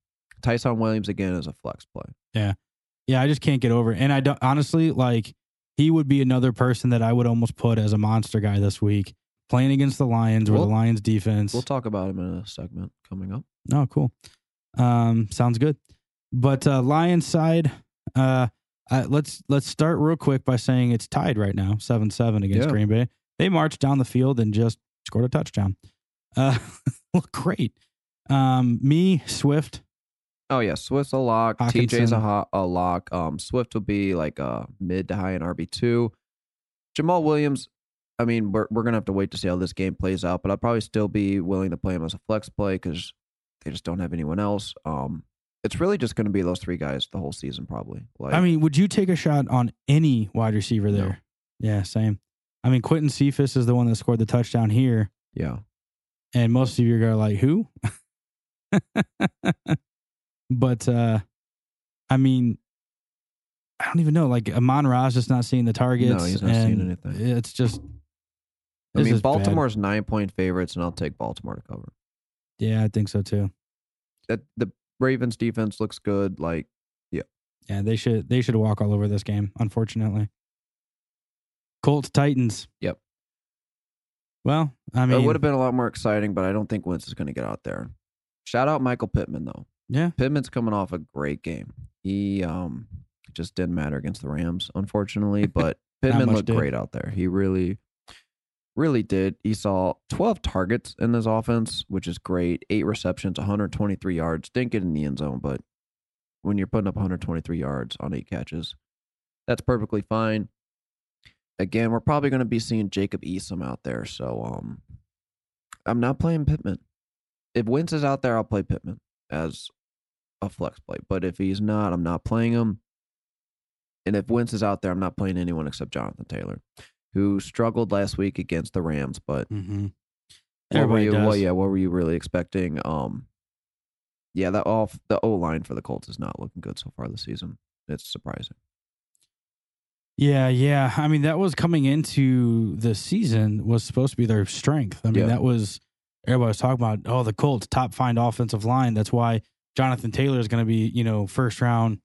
Ty'Son Williams, again, is a flex play. Yeah, I just can't get over it. And I don't honestly like he would be another person that I would almost put as a monster guy this week. Playing against the Lions or We'll- the Lions defense. We'll talk about him in a segment coming up. Oh, cool. Um, sounds good. But uh, Lions side, uh, uh, let's let's start real quick by saying it's tied right now, seven seven against Yeah. Green Bay. They marched down the field and just scored a touchdown. Uh, (laughs) look great. Um, me Swift. Oh yeah, Swift's a lock. TJ's Hockenson. a, ho- a lock. Um, Swift will be like a mid to high in RB two. Jamaal Williams. I mean, we're we're gonna have to wait to see how this game plays out, but I'll probably still be willing to play him as a flex play because they just don't have anyone else. Um, it's really just gonna be those three guys the whole season, probably. Like, I mean, would you take a shot on any wide receiver No. there? Yeah, same. I mean, Quentin Cephus is the one that scored the touchdown here, yeah, and most of you are like, who? (laughs) but uh I mean, I don't even know. Like Amon Ra's just not seeing the targets. No, he's not seeing anything. It's just I mean is bad. Baltimore's nine point favorites, and I'll take Baltimore to cover. Yeah, I think so too. That the Ravens defense looks good. Like, Yeah, they should they should walk all over this game. Unfortunately, Colts Titans. Yep. Well, I mean, it would have been a lot more exciting, but I don't think Wentz is going to get out there. Shout out Michael Pittman though. Yeah, Pittman's coming off a great game. He um just didn't matter against the Rams, unfortunately, (laughs) but Pittman looked did. great out there. He really really did. He saw 12 targets in this offense, which is great. 8 receptions, 123 yards. Didn't get in the end zone, but when you're putting up 123 yards on 8 catches, that's perfectly fine. Again, we're probably going to be seeing Jacob Eason out there, so um I'm not playing Pittman. If Wentz is out there, I'll play Pittman as a flex play. But if he's not, I'm not playing him. And if Wentz is out there, I'm not playing anyone except Jonathan Taylor, who struggled last week against the Rams. But mm-hmm. what were you? does. Well, yeah, what were you really expecting? Um, yeah, that off the O line for the Colts is not looking good so far this season. It's surprising. Yeah, yeah. I mean, that was coming into the season was supposed to be their strength. I mean, Yeah. that was everybody was talking about. Oh, the Colts top find offensive line. That's why Jonathan Taylor is going to be you know first round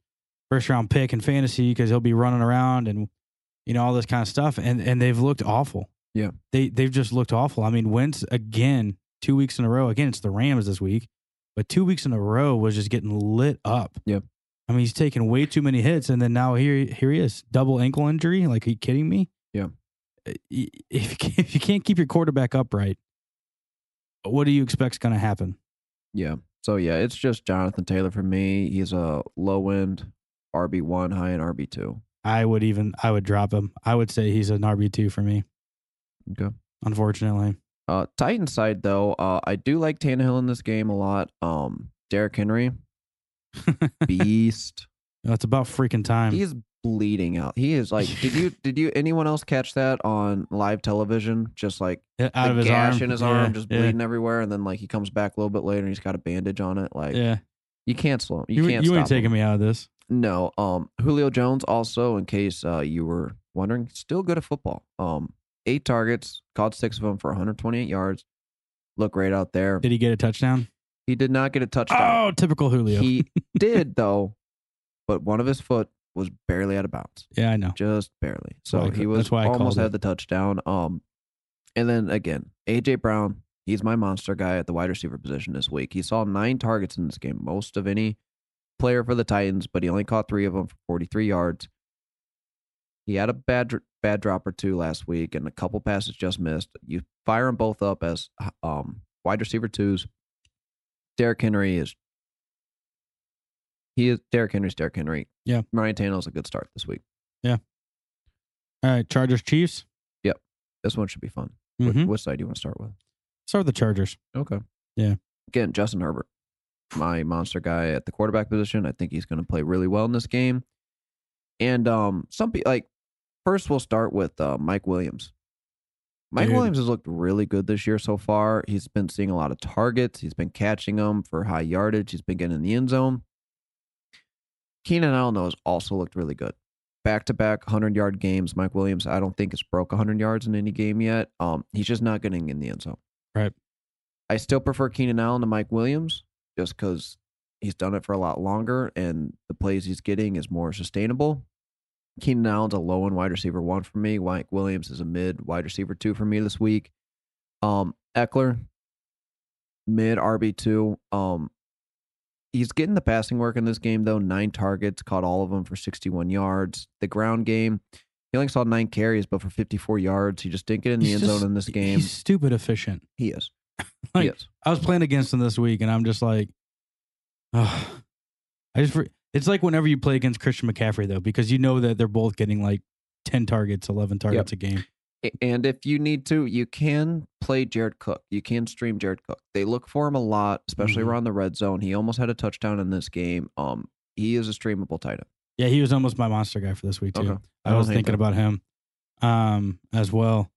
first round pick in fantasy because he'll be running around and you know all this kind of stuff. And and they've looked awful. Yeah. they they've just looked awful. I mean, Wentz again two weeks in a row. Again, it's the Rams this week, but two weeks in a row was just getting lit up. Yep. I mean, he's taking way too many hits, and then now here, here he is, double ankle injury. Like, are you kidding me? Yeah. Uh, If you can't, if you can't keep your quarterback upright, what do you expect's going to happen? Yeah. So yeah, it's just Jonathan Taylor for me. He's a low end RB one, high end RB two. I would even, I would drop him. I would say he's an RB two for me. Okay. Unfortunately, Uh, Titans side though, uh, I do like Tannehill in this game a lot. Um, Derrick Henry, (laughs) beast. it's about freaking time. He's bleeding out. He is like, did you did you anyone else catch that on live television? Just like out of his gash arm, in his Yeah, arm, just yeah, bleeding everywhere, and then like he comes back a little bit later and he's got a bandage on it. Like Yeah, you can't slow him. You, you, can't. you ain't stop him. taking me out of this. No. Um, Julio Jones also, in case uh, you were wondering, still good at football. Um, eight targets, caught six of them for 128 yards. Look great out there. Did he get a touchdown? He did not get a touchdown. Oh, typical Julio. He (laughs) did though, but one of his foot was barely out of bounds, yeah, I know. just barely. So he was that's why I almost had it. the touchdown. Um, and then again, AJ Brown. He's my monster guy at the wide receiver position this week. He saw nine targets in this game, most of any player for the Titans, but he only caught three of them for 43 yards. He had a bad bad drop or two last week, and a couple passes just missed. You fire them both up as um, wide receiver twos. Derrick Henry is he is Derrick Henry's Derrick Henry. Yeah. Ryan Tannehill's a good start this week. Yeah. All right, Chargers, Chiefs. Yep. This one should be fun. Mm-hmm. What side do you want to start with? Start with the Chargers. Okay. Yeah. Again, Justin Herbert, my monster guy at the quarterback position. I think he's going to play really well in this game. And um, some people like first we'll start with uh, Mike Williams. Mike Dude. Williams has looked really good this year so far. He's been seeing a lot of targets. He's been catching them for high yardage. He's been getting in the end zone. Keenan Allen though, has also looked really good. Back to back hundred yard games. Mike Williams, I don't think has broke hundred yards in any game yet. Um, he's just not getting in the end zone. Right. I still prefer Keenan Allen to Mike Williams just because he's done it for a lot longer and the plays he's getting is more sustainable. Keenan Allen's a low end wide receiver one for me. Mike Williams is a mid wide receiver two for me this week. Um, Ekeler, mid RB two. Um, he's getting the passing work in this game though. Nine targets, caught all of them for sixty one yards. The ground game, he only saw nine carries, but for fifty four yards. He just didn't get in the He's end just- zone in this game. He's stupid efficient. He is. (laughs) Like, he is. I was playing against him this week, and I'm just like, oh, (sighs) I just. It's like whenever you play against Christian McCaffrey, though, because you know that they're both getting like ten targets, eleven targets a game. And if you need to, you can play Jared Cook. You can stream Jared Cook. They look for him a lot, especially Mhm. around the red zone. He almost had a touchdown in this game. Um, he is a streamable tight end. Yeah, he was almost my monster guy for this week too. Okay. I, I was thinking that. about him, um, as well,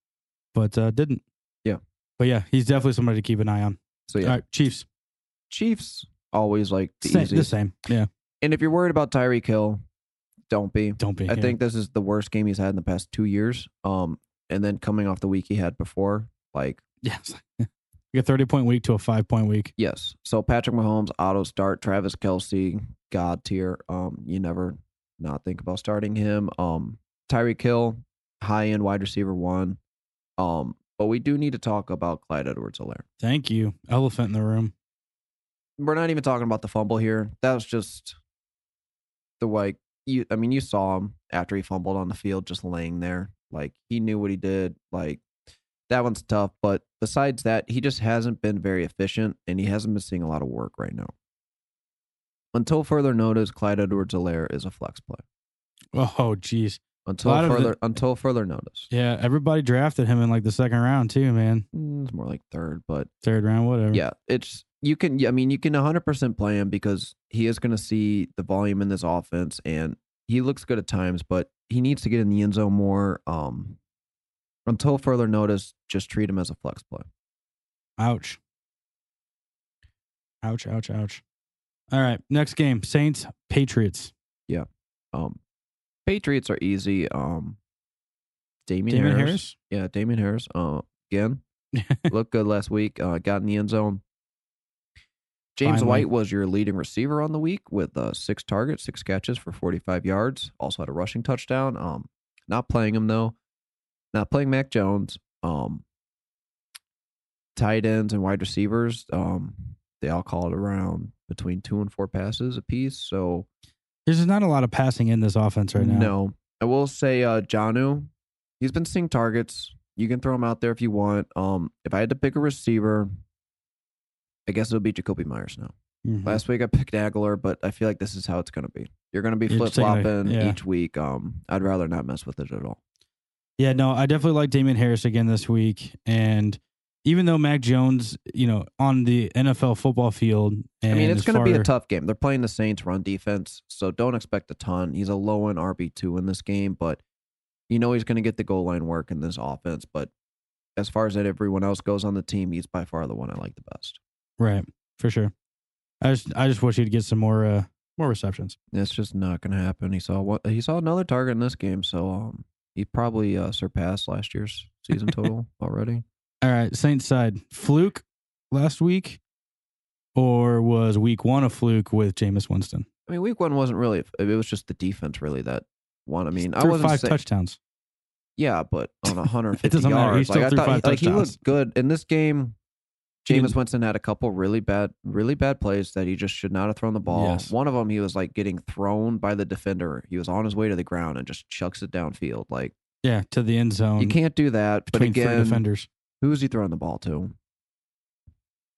but uh, didn't. Yeah. but yeah, he's definitely somebody to keep an eye on. So yeah, All right, Chiefs, Chiefs always like the same, easy. the same. Yeah, And if you're worried about Tyreek Hill, don't be. don't be. I yeah. think this is the worst game he's had in the past two years. Um, and then coming off the week he had before, like yes, (laughs) like a thirty point week to a five point week. yes. So Patrick Mahomes auto start, Travis Kelce, God tier. Um, you never not think about starting him. Um, Tyreek Hill, high end wide receiver one. Um, but we do need to talk about Clyde Edwards Helaire. Thank you, elephant in the room. We're not even talking about the fumble here. That was just the way you I mean, you saw him after he fumbled on the field just laying there. Like he knew what he did. Like that one's tough. But besides that, he just hasn't been very efficient and he hasn't been seeing a lot of work right now. Until further notice, Clyde Edwards Helaire is a flex play. Oh, jeez. Until of the- further until further notice. Yeah, everybody drafted him in like the second round too, man. Mm, It's more like third, but Third round, whatever. yeah, it's you can. I mean, you can 100 percent play him because he is going to see the volume in this offense, and he looks good at times, but he needs to get in the end zone more. Um, until further notice, just treat him as a flex play. Ouch. Ouch, ouch, ouch. All right. Next game Saints, Patriots. Yeah. Um, Patriots are easy. Um, Damien, Damon Harris. Harris? yeah, Damien Harris. Uh, again, (laughs) looked good last week. Uh, got in the end zone. James Finally. White was your leading receiver on the week with uh, six targets, six catches for 45 yards. Also had a rushing touchdown. Um, not playing him though. Not playing Mac Jones. Um, tight ends and wide receivers. Um, they all call it around between two and four passes apiece. So There's not a lot of passing in this offense right now. No. I will say uh Jonnu, he's been seeing targets. You can throw him out there if you want. Um, if I had to pick a receiver, I guess it'll be Jakobi Meyers now. Mhm. Last week I picked Agholor, but I feel like this is how it's gonna be. You're gonna be flip just taking a- flopping yeah. each week. Um, I'd rather not mess with it at all. Yeah, no, I definitely like Damien Harris again this week. And even though Mac Jones, you know, on the NFL football field, and I mean, it's going to be a tough game. They're playing the Saints run defense, so don't expect a ton. He's a low end RB two in this game, but you know he's going to get the goal line work in this offense. But as far as that everyone else goes on the team, he's by far the one I like the best. Right for sure. I just, I just wish he'd get some more, uh, more receptions. It's just not going to happen. He saw what he saw another target in this game, so um, he probably uh, surpassed last year's season (laughs) total already. All right, Saints side fluke last week, or was week one a fluke with Jameis Winston? I mean, week one wasn't really. It was just the defense really that won. I mean, I wasn't five say- touchdowns. Yeah, but on 150 (laughs) It doesn't matter. He still like I thought, five like he touchdowns. looked good in this game. Jameis Winston had a couple really bad, really bad plays that he just should not have thrown the ball. Yes. One of them, he was like getting thrown by the defender. He was on his way to the ground and just chucks it downfield. Like Yeah, to the end zone. you can't do that. But between three again, defenders. who is he throwing the ball to?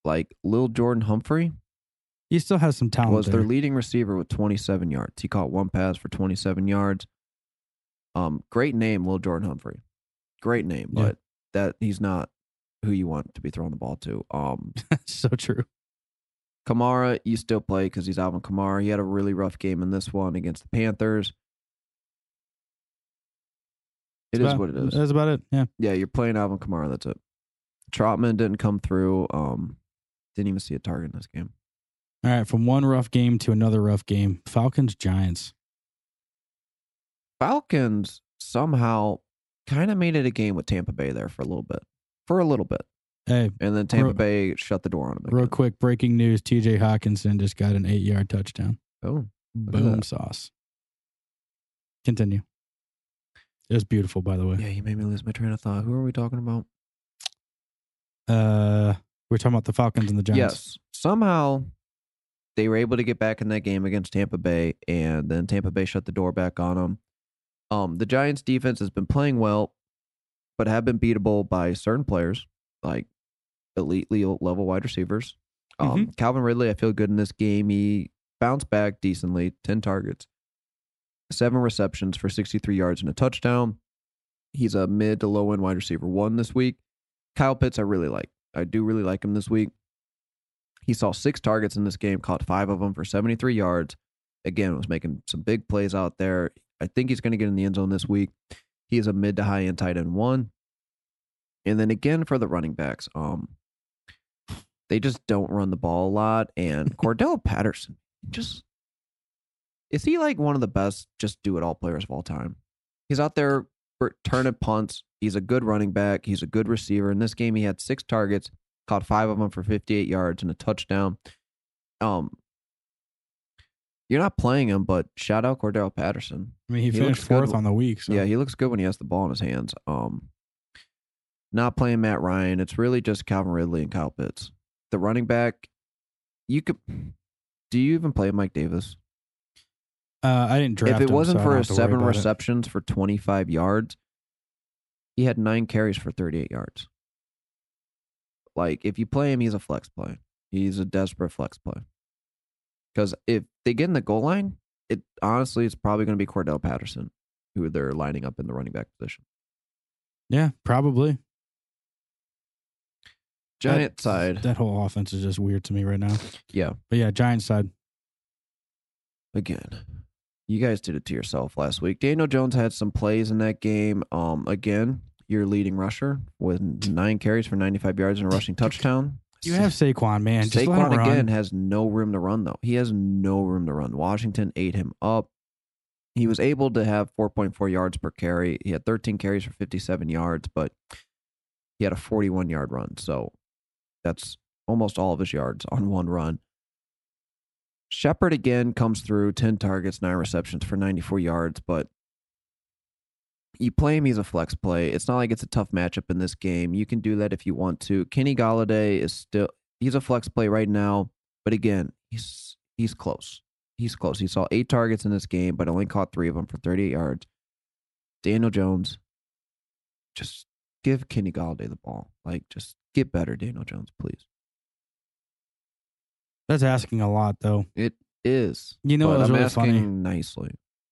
Like Lil Jordan Humphrey He still has some talent. was there. their leading receiver with 27 yards. He caught one pass for 27 yards. Um, great name, Lil Jordan Humphrey. Great name, Yeah. but that he's not who you want to be throwing the ball to. Um, (laughs) so true. Kamara, you still play because he's Alvin Kamara. He had a really rough game in this one against the Panthers. It is About- what it is. That's about it. Yeah. Yeah, you're playing Alvin Kamara. That's it. Trautman didn't come through. Um, didn't even see a target in this game. All right. From one rough game to another rough game. Falcons Giants. Falcons somehow kind of made it a game with Tampa Bay there for a little bit. For a little bit. Hey, And then Tampa Real- Bay shut the door on them. real quick breaking news: T.J. Hockenson just got an eight-yard touchdown. Oh, Boom sauce. Continue. It was beautiful, by the way. yeah, you made me lose my train of thought. Who are we talking about? Uh, we're talking about the Falcons and the Giants. Yes. Somehow they were able to get back in that game against Tampa Bay, and then Tampa Bay shut the door back on them. Um, the Giants defense has been playing well, but have been beatable by certain players, like elite level wide receivers. Um, Calvin Ridley, I feel good in this game. He bounced back decently, 10 targets, seven receptions for 63 yards and a touchdown. He's a mid to low end wide receiver one this week. Kyle Pitts, I really like. I do really like him this week. He saw six targets in this game, caught five of them for 73 yards. Again, was making some big plays out there. I think he's going to get in the end zone this week. He is a mid to high end tight end one. And then again for the running backs, um, they just don't run the ball a lot. And (laughs) Cordarrelle Patterson, just is he like one of the best just do it all players of all time? He's out there returning punts. He's a good running back. He's a good receiver. In this game, he had six targets, caught five of them for 58 yards and a touchdown. Um, you're not playing him, but shout out Cordarrelle Patterson. I mean, he, He finished fourth on the week. So. Yeah, he looks good when he has the ball in his hands. Um, not playing Matt Ryan. It's really just Calvin Ridley and Kyle Pitts. The running back, you could. Do you even play Mike Davis? uh, I didn't draft if it wasn't so for his have to worry seven about it. receptions for 25 yards, he had nine carries for 38 yards. Like, if you play him, he's a flex play. He's a desperate flex play. Because if they get in the goal line, it honestly, it's probably going to be Cordarrelle Patterson who they're lining up in the running back position. Yeah, probably. Giant That- side. That whole offense is just weird to me right now. yeah. But yeah, Giant side. again, you guys did it to yourself last week. Daniel Jones had some plays in that game. Um, again, your leading rusher with nine carries for 95 yards and a rushing touchdown. You have Saquon, man. Just Saquon again has no room to run though. He has no room to run. Washington ate him up. He was able to have 4.4 yards per carry. He had 13 carries for 57 yards, but he had a 41 yard run. So that's almost all of his yards on (laughs) one run. Shepard again comes through 10 targets, nine receptions for 94 yards, but you play him, he's a flex play. It's not like it's a tough matchup in this game. You can do that if you want to. Kenny Golladay is still he's a flex play right now, but again, he's he's close. he's close. He saw eight targets in this game, but only caught three of them for 38 yards. Daniel Jones, just give Kenny Golladay the ball. Like, just get better, Daniel Jones, please. That's asking a lot, though. It is. You know, but what was I'm really asking funny. nicely.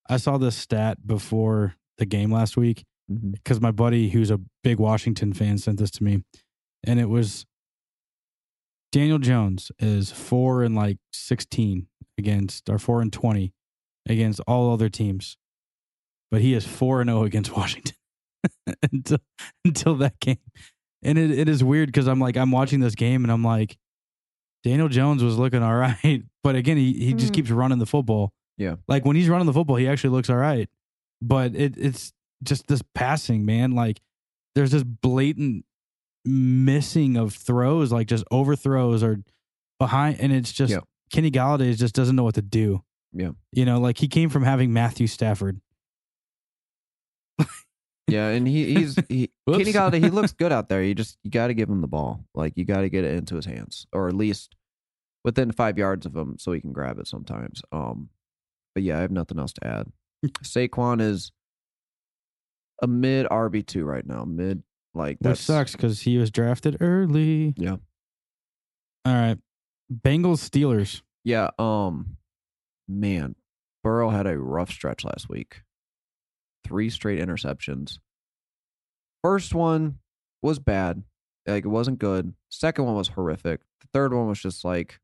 I saw this stat before the game last week because my buddy, who's a big Washington fan, sent this to me, and it was Daniel Jones is four and like sixteen against, or four and twenty against all other teams, but he is four and zero against (laughs) Washington until until that game, and it, it is weird because I'm like I'm watching this game and I'm like Daniel Jones was looking all (laughs) right, but again he he just Mm. keeps running the football. Yeah. like when he's running the football, he actually looks all right, but it it's just this passing man like there's this blatant missing of throws like just overthrows or behind and it's just Yeah. Kenny Golladay just doesn't know what to do. Yeah. You know, like he came from having Matthew Stafford. (laughs) Yeah, and he he's he (laughs) Kenny Golladay. He looks good out there. You just you got to give him the ball. Like you got to get it into his hands, or at least within five yards of him, so he can grab it sometimes. Um, but yeah, I have nothing else to add. Saquon is a mid RB two right now. Mid like Which sucks because he was drafted early. Yeah. All right. Bengals Steelers. Yeah. Um, man, Burrow had a rough stretch last week. Three straight interceptions. First one was bad. Like it wasn't good. Second one was horrific. The third one was just like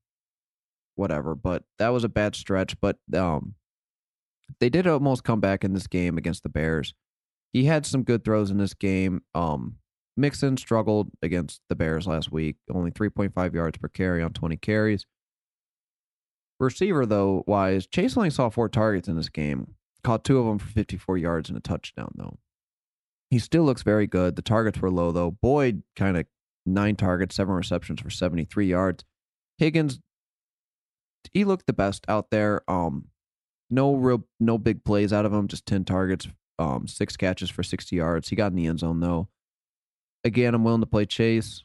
whatever, but that was a bad stretch, but um they did almost come back in this game against the Bears. He had some good throws in this game. Um Mixon struggled against the Bears last week, only 3.5 yards per carry on 20 carries. Receiver though wise, Chase only saw four targets in this game. Caught two of them for 54 yards and a touchdown though. He still looks very good. The targets were low though. Boyd kind of nine targets, seven receptions for 73 yards. Higgins, he looked the best out there. Um, no real, no big plays out of him. Just 10 targets, um, six catches for 60 yards. He got in the end zone though. Again, I'm willing to play Chase.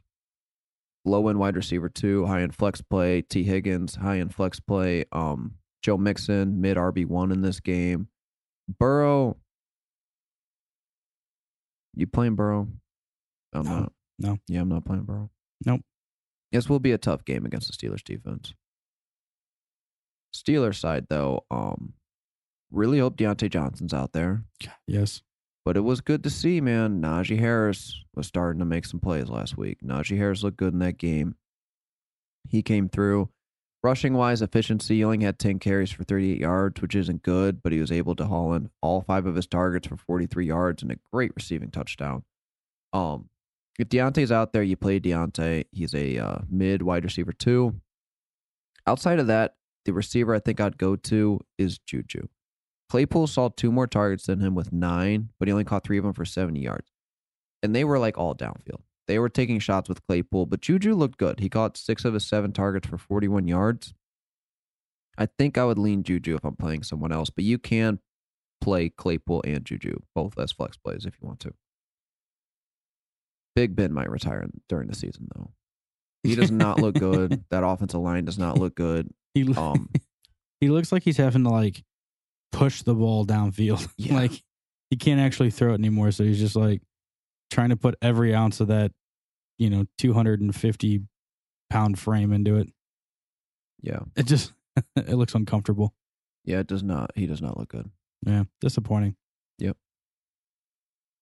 Low end wide receiver two, high end flex play. Tee Higgins, high end flex play. Um, Joe Mixon, mid RB one in this game. Burrow, you playing Burrow? I'm No. not. No. Yeah, I'm not playing Burrow. Nope. This will be a tough game against the Steelers defense. Steelers side though, um, really hope Diontae Johnson's out there. Yes. But it was good to see, man. Najee Harris was starting to make some plays last week. Najee Harris looked good in that game. He came through. Rushing wise, efficiency, he only had 10 carries for 38 yards, which isn't good, but he was able to haul in all five of his targets for 43 yards and a great receiving touchdown. Um, if Diontae's out there, you play Deontay. He's a uh, mid wide receiver, too. Outside of that, the receiver I think I'd go to is Juju. Claypool saw two more targets than him with nine, but he only caught three of them for 70 yards. And they were like all downfield. They were taking shots with Claypool, but Juju looked good. He caught six of his seven targets for 41 yards. I think I would lean Juju if I'm playing someone else, but you can play Claypool and Juju both as flex plays if you want to. Big Ben might retire during the season, though. He does not look good. (laughs) That offensive line does not look good. He lo- Um, (laughs) he looks like he's having to like push the ball downfield. (laughs) Yeah. like he can't actually throw it anymore. So he's just like trying to put every ounce of that, you know, 250 pound frame into it. yeah, It just, (laughs) it looks uncomfortable. yeah, it does not. He does not look good. Yeah. Disappointing. Yep.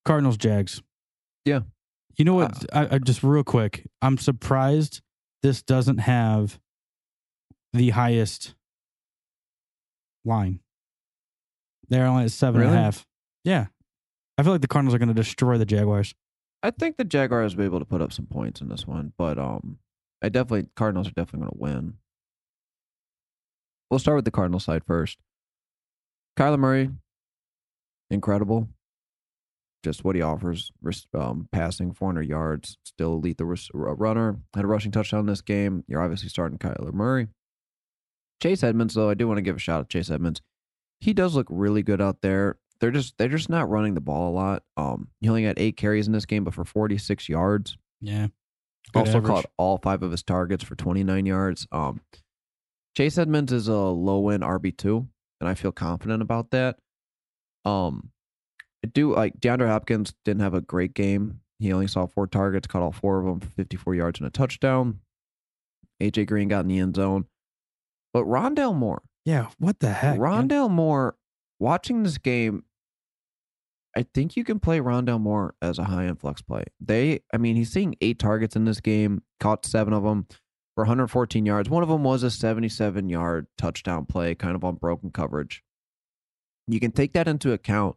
Cardinals, Jags. Yeah. You know what? I, I just real quick. I'm surprised this doesn't have the highest line. They're only at seven and a Really? half. Yeah. I feel like the Cardinals are going to destroy the Jaguars. I think the Jaguars will be able to put up some points in this one, but um, I definitely Cardinals are definitely going to win. We'll start with the Cardinal side first. Kyler Murray, incredible. Just what he offers, um, passing 400 yards, still the runner. Had a rushing touchdown in this game. You're obviously starting Kyler Murray. Chase Edmonds, though, I do want to give a shout out to Chase Edmonds. He does look really good out there. They're just they're just not running the ball a lot. Um, he only had eight carries in this game, but for 46 yards. Yeah. Good also average. caught all five of his targets for 29 yards. Um, Chase Edmonds is a low end RB two, and I feel confident about that. Um, I do like DeAndre Hopkins didn't have a great game. He only saw four targets, caught all four of them for 54 yards and a touchdown. AJ Green got in the end zone. But Rondale Moore, Yeah, what the heck? man? Moore, watching this game, I think you can play Rondale Moore as a high end flex play. They, I mean, he's seeing eight targets in this game, caught seven of them for 114 yards. One of them was a 77 yard touchdown play, kind of on broken coverage. You can take that into account.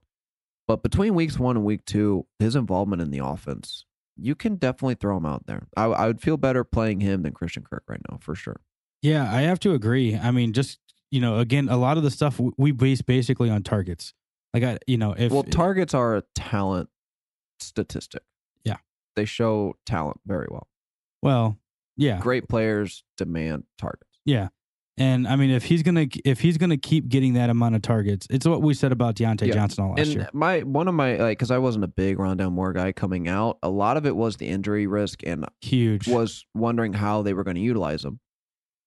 But between weeks one and week two, his involvement in the offense, you can definitely throw him out there. I, I would feel better playing him than Christian Kirk right now, for sure. Yeah, I have to agree. I mean, just you know, again, a lot of the stuff we base basically on targets. Like I, you know, if well, targets are a talent statistic. Yeah. They show talent very well. well, yeah, Great players demand targets. yeah, and I mean, if he's gonna if he's gonna keep getting that amount of targets, it's what we said about Diontae Yeah. Johnson all last And year. my one of my like because I wasn't a big Rondale Moore guy coming out, a lot of it was the injury risk and Huge. was wondering how they were going to utilize him.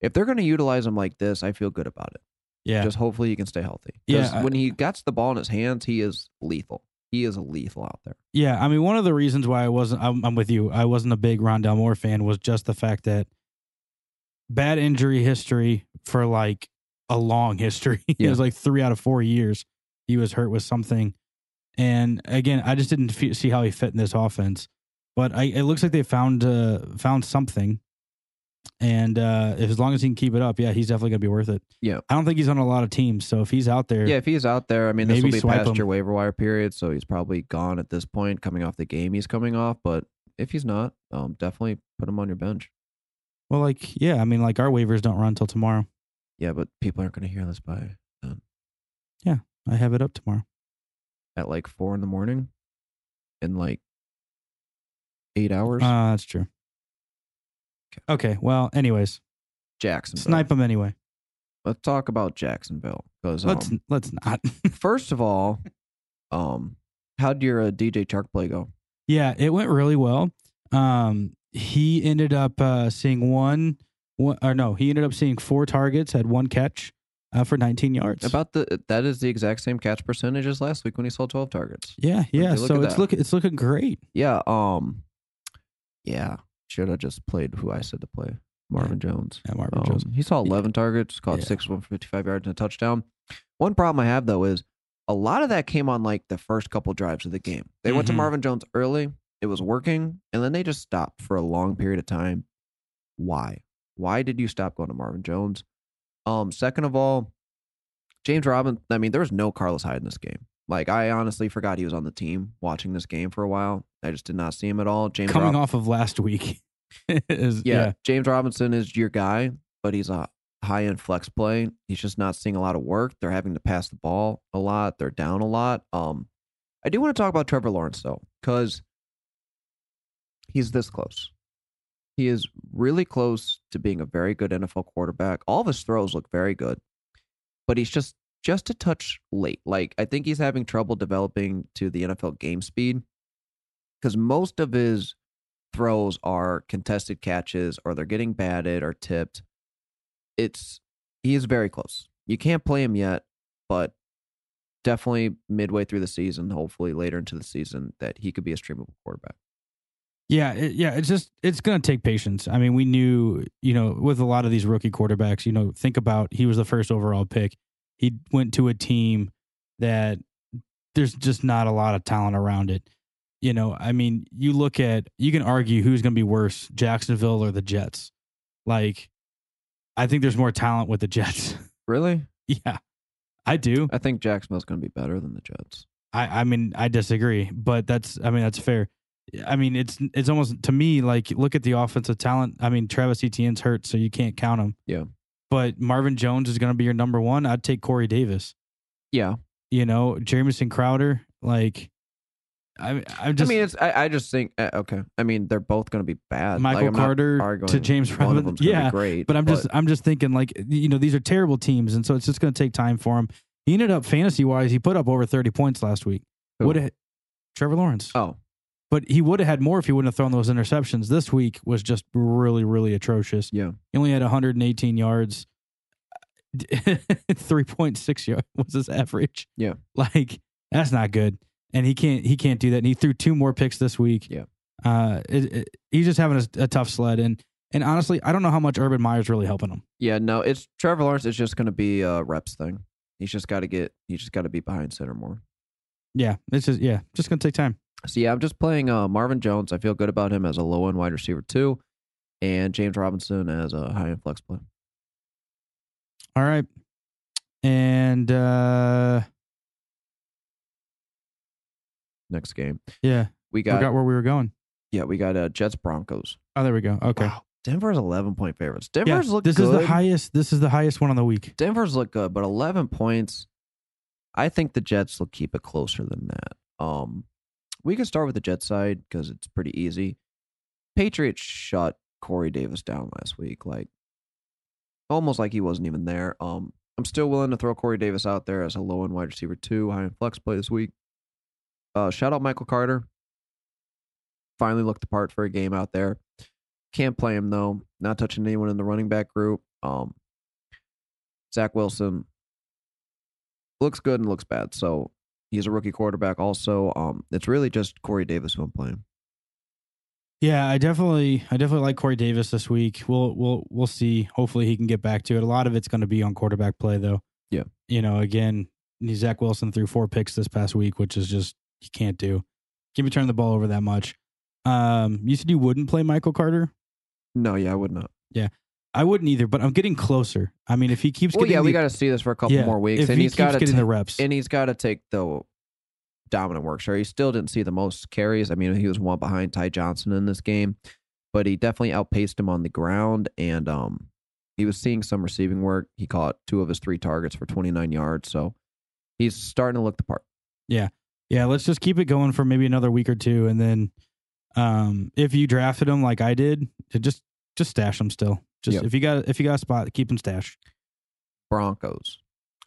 If they're going to utilize him like this, I feel good about it. yeah, Just hopefully he can stay healthy. Yeah, I- when he gets the ball in his hands, he is lethal. He is lethal out there. yeah. I mean, one of the reasons why I wasn't, I'm, I'm with you. I wasn't a big Rondale Moore fan was just the fact that bad injury history for like a long history. (laughs) it was like three out of four years he was hurt with something. And again, I just didn't see how he fit in this offense. But I, it looks like they found uh, found something. And uh, if, as long as he can keep it up, yeah, he's definitely gonna be worth it. Yeah. I don't think he's on a lot of teams, so if he's out there, Yeah, if he's out there, I mean, this Maybe will be past him. your waiver wire period, so he's probably gone at this point, coming off the game he's coming off. But if he's not, um, definitely put him on your bench. well, like yeah, I mean, like our waivers don't run till tomorrow. Yeah, but people aren't going to hear this by then. Yeah, I have it up tomorrow. at like four in the morning, in like eight hours. Uh, that's true. Okay. Well, anyways, Jacksonville. snipe them anyway. Let's talk about Jacksonville because Let's um, let's not. (laughs) first of all, um, how'd your uh, DJ Chark play go? yeah, it went really well. Um, he ended up uh, seeing one, one, or no, he ended up seeing four targets, had one catch uh, for 19 yards. About the that is the exact same catch percentage as last week when he saw twelve targets. yeah, yeah. So it's look it's looking great. Yeah. Um. Yeah. Should have just played who I said to play, Marvin Jones. Yeah, Marvin Um, Jones. He saw 11 targets, caught Yeah. six of them for 55 yards and a touchdown. One problem I have though is a lot of that came on like the first couple drives of the game. They went to Mhm. Marvin Jones early, it was working, and then they just stopped for a long period of time. Why? Why did you stop going to Marvin Jones? Um, second of all, James Robinson. I mean, there was no Carlos Hyde in this game. Like, I honestly forgot he was on the team watching this game for a while. I just did not see him at all. James Coming Rob- off of last week. (laughs) is, yeah, James Robinson is your guy, but he's a high end flex play. He's just not seeing a lot of work. They're having to pass the ball a lot. They're down a lot. Um, I do want to talk about Trevor Lawrence though, because he's this close. He is really close to being a very good NFL quarterback. All of his throws look very good, but he's just just a touch late. Like I think he's having trouble developing to the NFL game speed because most of his throws are contested catches or they're getting batted or tipped. It's he is very close. You can't play him yet, but definitely midway through the season, hopefully later into the season, that he could be a streamable quarterback. Yeah, it, yeah, it's just it's going to take patience. I mean, we knew, you know, with a lot of these rookie quarterbacks, you know, think about he was the first overall pick. He went to a team that there's just not a lot of talent around it. You know, I mean, you look at you can argue who's going to be worse, Jacksonville or the Jets. Like I think there's more talent with the Jets. (laughs) Really? yeah. I do. I think Jacksonville's going to be better than the Jets. I, I mean, I disagree, but that's, I mean, that's fair. I mean, it's, it's almost to me like look at the offensive talent. I mean, Travis Etienne's hurt, so you can't count him. Yeah. But Marvin Jones is going to be your number one. I'd take Corey Davis. Yeah. You know, Jamison Crowder. Like, I, I'm just I mean, it's I, I just think uh, okay. I mean, they're both going to be bad. Michael like, Carter to James Robinson. Yeah, be great. but I'm just, I'm just thinking like, you know, these are terrible teams, and so it's just going to take time for him. He ended up fantasy wise, he put up over 30 points last week. Would have Trevor Lawrence. oh But he would have had more if he wouldn't have thrown those interceptions. This week was just really, really atrocious. yeah. He only had 118 yards. (laughs) three point six yards was his average. Yeah. like that's not good. And he can't he can't do that. And he threw two more picks this week. Yeah. uh, it, it, he's just having a, a tough sled. And and honestly, I don't know how much Urban Meyer's really helping him. Yeah, no, it's Trevor Lawrence is just going to be a reps thing. He's just got to get. He's just got to be behind center more. Yeah, it's just yeah, just gonna take time. So yeah, I'm just playing uh, Marvin Jones. I feel good about him as a low end wide receiver too, and James Robinson as a high end flex play. All right, and uh Next game, yeah, we got, forgot where we were going. yeah, we got uh, Jets Broncos. Oh, there we go. Okay. Wow, Denver's 11 point favorites. Yeah, Denver's look this good. is the highest. This is the highest one on the week. Denver's look good, but 11 points. I think the Jets will keep it closer than that. Um, we can start with the Jets side because it's pretty easy. Patriots shut Corey Davis down last week, like almost like he wasn't even there. Um, I'm still willing to throw Corey Davis out there as a low end wide receiver two, high end flex play this week. Uh, shout out Michael Carter. Finally looked the part for a game out there. Can't play him though. Not touching anyone in the running back group. Um, Zach Wilson looks good and looks bad. So he's a rookie quarterback. Also, um, it's really just Corey Davis who I'm playing. Yeah, I definitely, I definitely like Corey Davis this week. We'll, we'll, we'll see. Hopefully, he can get back to it. A lot of it's going to be on quarterback play, though. Yeah. You know, again, Zach Wilson threw four picks this past week, which is just you can't do. Can't be turning the ball over that much. Um, you said you wouldn't play Michael Carter. No, yeah, I would not. Yeah, I wouldn't either, but I'm getting closer. I mean, if he keeps Well, getting, yeah, the, we got to see this for a couple yeah, more weeks, If and he he's got to getting the reps, and he's got to take the dominant work. Sure, he still didn't see the most carries. I mean, he was one behind Ty Johnson in this game, but he definitely outpaced him on the ground, and um, he was seeing some receiving work. He caught two of his three targets for 29 yards, so he's starting to look the part. Yeah, let's just keep it going for maybe another week or two, and then um, if you drafted him like I did, to just just stash him still. Just Yep. if you got if you got a spot, keep him stashed. Broncos.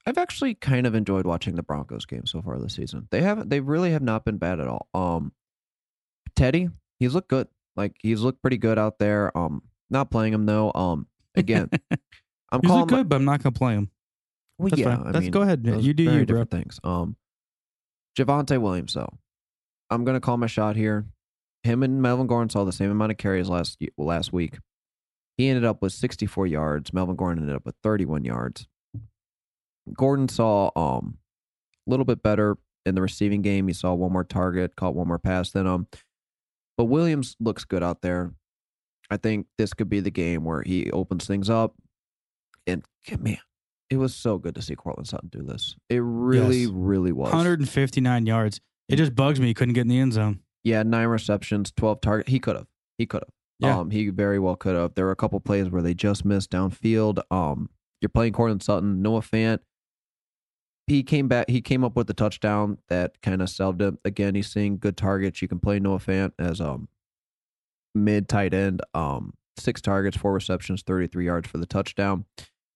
I've actually kind of enjoyed watching the Broncos game so far this season. They have they really have not been bad at all. Um Teddy, he's looked good. Like he's looked pretty good out there. Um not playing him though. Um again, (laughs) I'm He's calling good, but I'm not gonna play him. Well, That's yeah, fine. I Let's mean, go ahead. You do you, bro. things. Um Javonte Williams though. I'm gonna call my shot here. Him and Melvin Gordon saw the same amount of carries last last week. He ended up with 64 yards. Melvin Gordon ended up with 31 yards. Gordon saw um a little bit better in the receiving game. He saw one more target, caught one more pass than him. But Williams looks good out there. I think this could be the game where he opens things up. And man, it was so good to see Courtland Sutton do this. It really, Yes. really was. 159 yards. It just bugs me. He couldn't get in the end zone. Yeah, nine receptions, 12 target. He could have. He could have. Yeah. Um, he very well could have. There were a couple plays where they just missed downfield. Um, you're playing Courtland Sutton, Noah Fant. He came back. He came up with the touchdown that kind of salved him. Again, he's seeing good targets. You can play Noah Fant as um mid tight end. Um, six targets, four receptions, 33 yards for the touchdown.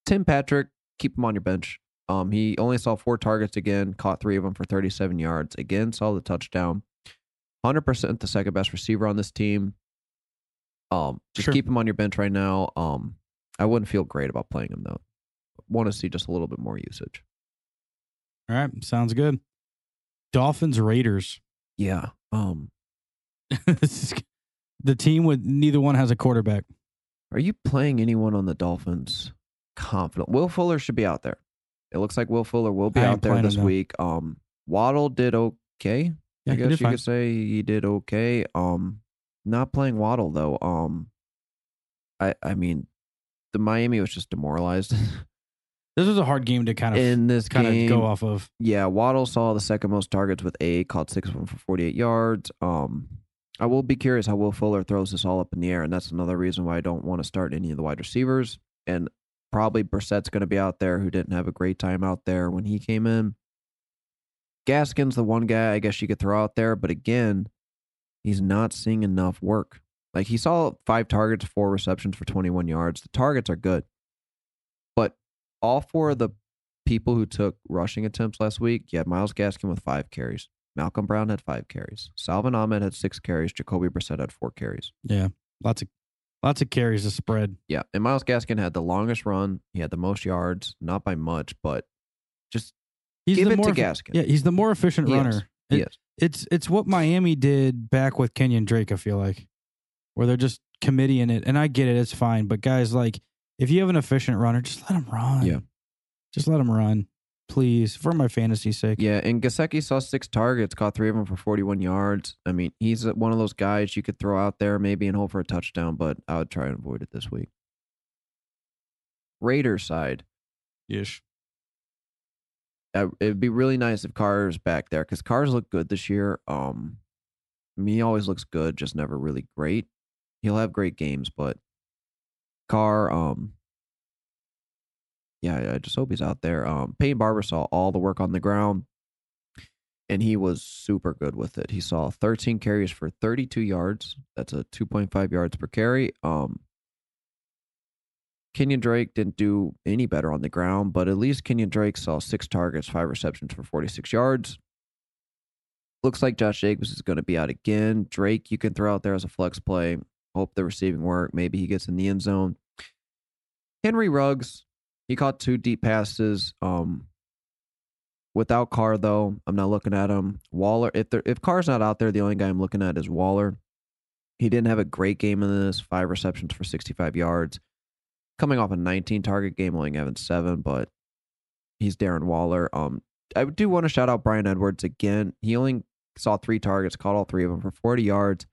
Tim Patrick, keep him on your bench. Um, he only saw four targets again, caught three of them for 37 yards. Again, saw the touchdown. 100% the second best receiver on this team. Um, just Sure. keep him on your bench right now. Um, I wouldn't feel great about playing him though. Want to see just a little bit more usage. All right, sounds good. Dolphins Raiders. Yeah. Um, (laughs) This is- the team with neither one has a quarterback. are you playing anyone on the Dolphins confident? Will Fuller should be out there. It looks like Will Fuller will be I ain't out there this though. week. Um, Waddle did okay. Yeah, I he guess did you fine. could say he did okay. Um, not playing Waddle though. Um, I I mean, the Miami was just demoralized (laughs) This was a hard game to kind of in this kind game. of go off of. Yeah, Waddle saw the second most targets with eight, caught six of them for 48 yards. Um, I will be curious how Will Fuller throws this all up in the air, and that's another reason why I don't want to start any of the wide receivers. And probably Brissett's going to be out there, who didn't have a great time out there when he came in. Gaskin's the one guy I guess you could throw out there, but again, he's not seeing enough work. Like he saw five targets, four receptions for 21 yards. The targets are good, but all four of the people who took rushing attempts last week, you had Myles Gaskin with five carries. Malcolm Brown had five carries. Salvon Ahmed had six carries. Jacoby Brissett had four carries. Yeah, lots of Lots of carries to spread. Yeah, and Myles Gaskin had the longest run. He had the most yards, not by much, but just He's give the it more to Gaskin. Yeah, he's the more efficient He runner. It- is. It's it's what Miami did back with Kenyan Drake. I feel like where they're just committing it, and I get it. It's fine, but guys, like if you have an efficient runner, just let him run. Yeah. just let him run, please, for my fantasy sake. Yeah, and Gesicki saw six targets, caught three of them for 41 yards. I mean, he's one of those guys you could throw out there maybe and hope for a touchdown, but I would try and avoid it this week. Raiders side, Yes. uh, it'd be really nice if Carr's back there because Carr's look good this year. Um, I mean, he always looks good, just never really great. He'll have great games, but Carr, um, yeah, I just hope he's out there. Um, Peyton Barber saw all the work on the ground, and he was super good with it. He saw 13 carries for 32 yards. That's a 2.5 yards per carry. Um, Kenyan Drake didn't do any better on the ground, but at least Kenyan Drake saw six targets, five receptions for 46 yards. Looks like Josh Jacobs is going to be out again. Drake, you can throw out there as a flex play. Hope the receiving work. Maybe he gets in the end zone. Henry Ruggs, he caught two deep passes. Um, without Carr though, I'm not looking at him. Waller, if there, if Carr's not out there, the only guy I'm looking at is Waller. He didn't have a great game in this. Five receptions for 65 yards. Coming off a 19 target game, only having seven, but he's Darren Waller. Um, I do want to shout out Bryan Edwards again. He only saw three targets, caught all three of them for 40 yards.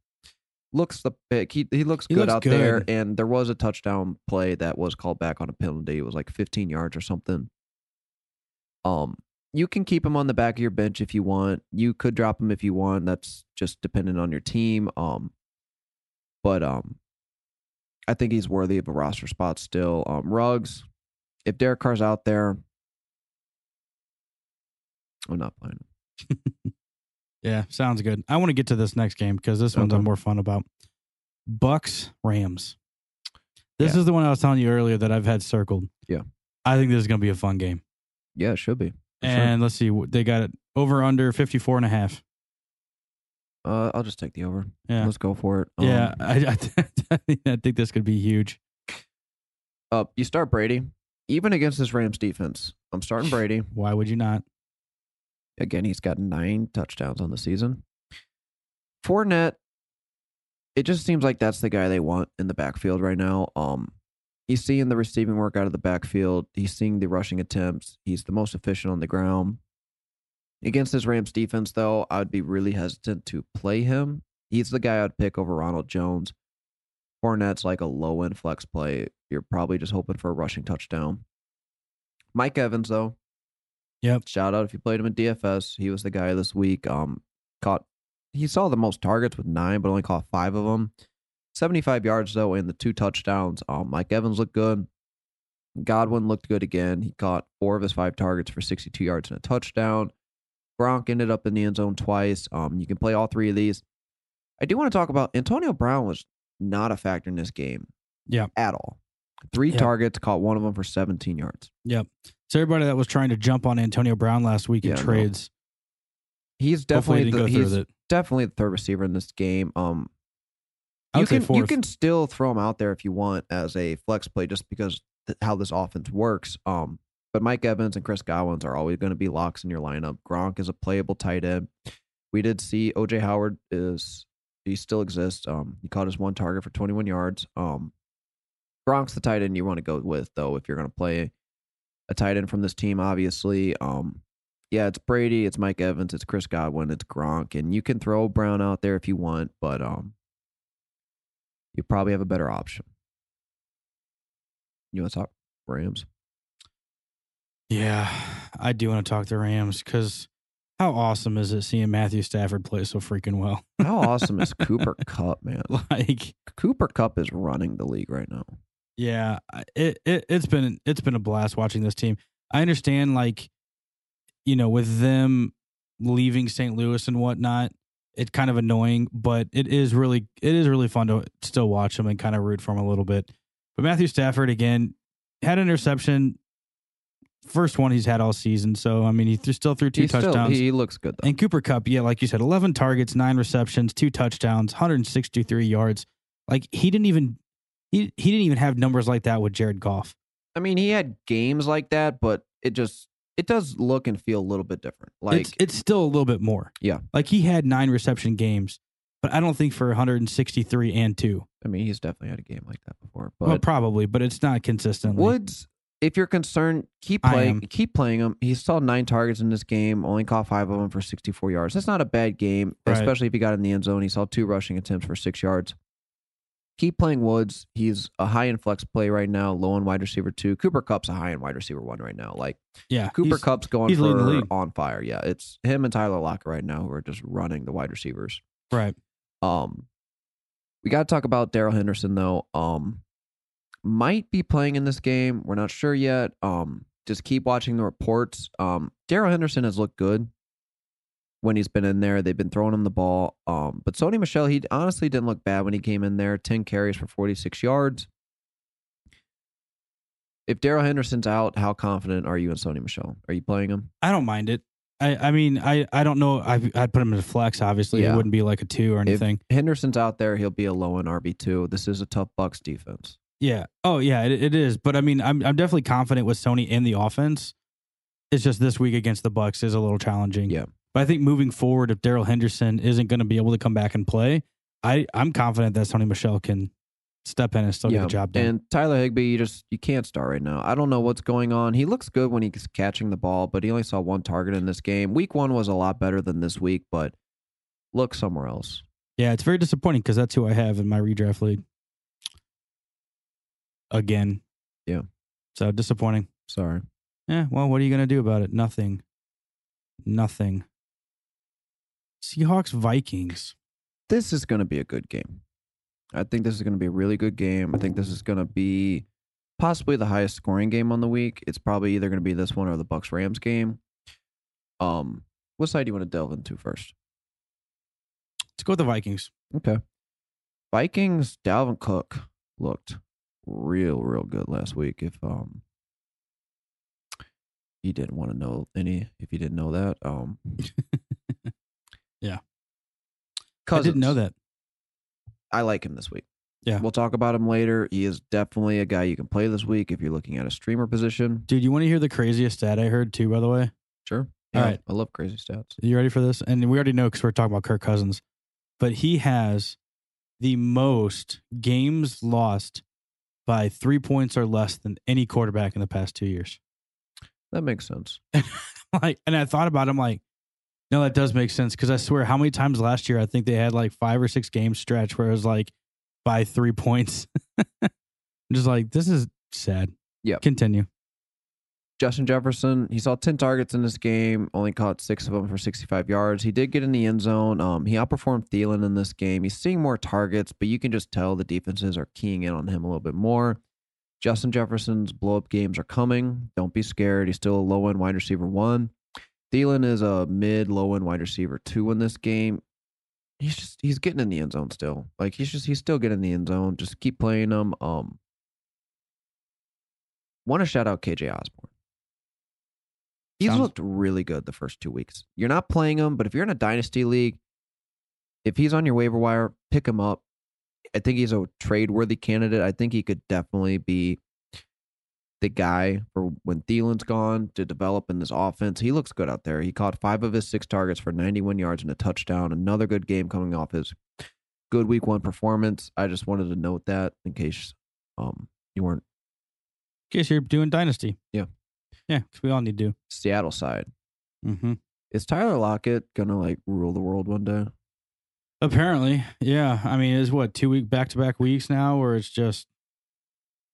Looks the pick. He he looks He good looks out there. And there was a touchdown play that was called back on a penalty. It was like 15 yards or something. Um, you can keep him on the back of your bench if you want. You could drop him if you want. That's just dependent on your team. Um, but um, I think he's worthy of a roster spot still. Um, Ruggs, if Derek Carr's out there, I'm not playing him. (laughs) Yeah, sounds good. I want to get to this next game because this one's Okay. I'm more fun about. Bucks Rams. This Yeah. is the one I was telling you earlier that I've had circled. Yeah. I think this is going to be a fun game. Yeah, it should be. For sure. And let's see, they got it over under 54 and a half. Uh, I'll just take the over. Yeah. Let's go for it. Um, yeah, I, I, (laughs) I think this could be huge. Uh, you start Brady, even against this Rams defense. I'm starting Brady. Why would you not? Again, he's got nine touchdowns on the season. Fournette, it just seems like that's the guy they want in the backfield right now. Um, he's seeing the receiving work out of the backfield. He's seeing the rushing attempts. He's the most efficient on the ground. Against this Rams defense, though, I'd be really hesitant to play him. He's the guy I'd pick over Ronald Jones. Fournette's like a low end flex play. You're probably just hoping for a rushing touchdown. Mike Evans, though, Yep. Shout out if you played him in DFS. He was the guy this week. Um, caught he saw the most targets with nine, but only caught five of them. Seventy-five yards though, and the two touchdowns. Um, Mike Evans looked good. Godwin looked good again. He caught four of his five targets for sixty-two yards and a touchdown. Gronk ended up in the end zone twice. Um, you can play all three of these. I do want to talk about Antonio Brown was not a factor in this game. Yeah. at all. Three Yeah. targets, caught one of them for seventeen yards. Yep. So everybody that was trying to jump on Antonio Brown last week in Yeah, no. trades, He's definitely the, he's definitely the third receiver in this game. Um, you can you can still throw him out there if you want as a flex play, just because th- how this offense works. Um, but Mike Evans and Chris Godwin's are always going to be locks in your lineup. Gronk is a playable tight end. We did see OJ Howard is he still exists. Um, he caught his one target for 21 yards. Um, Gronk's the tight end you want to go with though if you're going to play a tight end from this team. Obviously, um, yeah, it's Brady, it's Mike Evans, it's Chris Godwin, it's Gronk, and you can throw Brown out there if you want, but um, you probably have a better option. You want to talk Rams? Yeah, I do want to talk to Rams because how awesome is it seeing Matthew Stafford play so freaking well? How awesome is (laughs) Cooper Kupp, man? like, Cooper Kupp is running the league right now. Yeah, it, it it's been it's been a blast watching this team. I understand, like, you know, with them leaving St. Louis and whatnot, it's kind of annoying, but it is really it is really fun to still watch them and kind of root for them a little bit. But Matthew Stafford again had an interception. First one he's had all season, so I mean he th- still threw two still- touchdowns. he looks good though. And Cooper Kupp, yeah, like you said, 11 targets, nine receptions, two touchdowns, 163 yards. Like he didn't even he he didn't even have numbers like that with Jared Goff. I mean, he had games like that, but it just it does look and feel a little bit different. Like it's it's still a little bit more. Yeah. Like he had nine reception games, but I don't think for 163 and two. I mean, he's definitely had a game like that before. But well, probably, but it's not consistently. Woods, if you're concerned, keep playing. Keep playing him. He saw nine targets in this game, only caught five of them for 64 yards. That's not a bad game, Right. especially if he got in the end zone. He saw two rushing attempts for six yards. Keep playing Woods. He's a high in flex play right now, low in wide receiver two. Cooper Kupp's a high in wide receiver one right now. Like Yeah, Cooper Kupp's going he's for on fire. Yeah, it's him and Tyler Lockett right now who are just running the wide receivers. Right. Um, we got to talk about Darrell Henderson though. Um, might be playing in this game. We're not sure yet. Um, just keep watching the reports. Um, Darrell Henderson has looked good when he's been in there. They've been throwing him the ball. Um, but Sony Michel, he honestly didn't look bad when he came in there. Ten carries for forty six yards. If Darrell Henderson's out, how confident are you in Sony Michel? Are you playing him? I don't mind it. I, I mean, I, I don't know. I, I'd put him in a flex. Obviously, Yeah. it wouldn't be like a two or anything. Henderson's out there, he'll be a low in RB two. This is a tough Bucks defense. yeah. Oh, yeah. It, it is. But I mean, I'm I'm definitely confident with Sony in the offense. It's just this week against the Bucks is a little challenging. Yeah. But I think moving forward, if Darrell Henderson isn't going to be able to come back and play, I I'm confident that Sony Michel can step in and still get the job done. And Tyler Higbee, you just you can't start right now. I don't know what's going on. He looks good when he's catching the ball, but he only saw one target in this game. Week one was a lot better than this week, but look somewhere else. yeah, it's very disappointing because that's who I have in my redraft league. Again. Yeah. So disappointing. Sorry. Yeah, well, what are you going to do about it? Nothing. Nothing. Seahawks Vikings. This is going to be a good game. I think this is going to be a really good game. I think this is going to be possibly the highest scoring game on the week. It's probably either going to be this one or the Bucks Rams game. Um, what side do you want to delve into first? Let's go with the Vikings. Okay. Vikings, Dalvin Cook looked real, real good last week. If um you didn't want to know any if you didn't know that. Um. (laughs) Cousins, I didn't know that. I like him this week. Yeah. We'll talk about him later. He is definitely a guy you can play this week if you're looking at a streamer position. Dude, you want to hear the craziest stat I heard too, by the way? Sure. All Yeah, right. I love crazy stats. You ready for this? And we already know because we're talking about Kirk Cousins, but he has the most games lost by three points or less than any quarterback in the past two years. That makes sense. (laughs) like, and I thought about him like, no, that does make sense because I swear, how many times last year I think they had like five or six game stretch where it was like by three points. (laughs) I'm just like, this is sad. Yeah. Continue. Justin Jefferson, he saw 10 targets in this game, only caught six of them for 65 yards. He did get in the end zone. Um, he outperformed Thielen in this game. He's seeing more targets, but you can just tell the defenses are keying in on him a little bit more. Justin Jefferson's blow up games are coming. Don't be scared. He's still a low end wide receiver one. Thielen is a mid low end wide receiver two in this game. He's just he's getting in the end zone still. Like he's just he's still getting in the end zone. Just keep playing him. Um, want to shout out KJ Osborne. He's Sounds- looked really good the first two weeks. You're not playing him, but if you're in a dynasty league, if he's on your waiver wire, pick him up. I think he's a trade worthy candidate. I think he could definitely be the guy for when Thielen's gone to develop in this offense. He looks good out there. He caught five of his six targets for 91 yards and a touchdown. Another good game coming off his good week one performance. I just wanted to note that in case um, you weren't In case you're doing Dynasty. Yeah. Yeah, because we all need to. Seattle side. Mm-hmm. Is Tyler Lockett gonna like rule the world one day? Apparently, yeah. I mean, it's what two week back to back weeks now, where it's just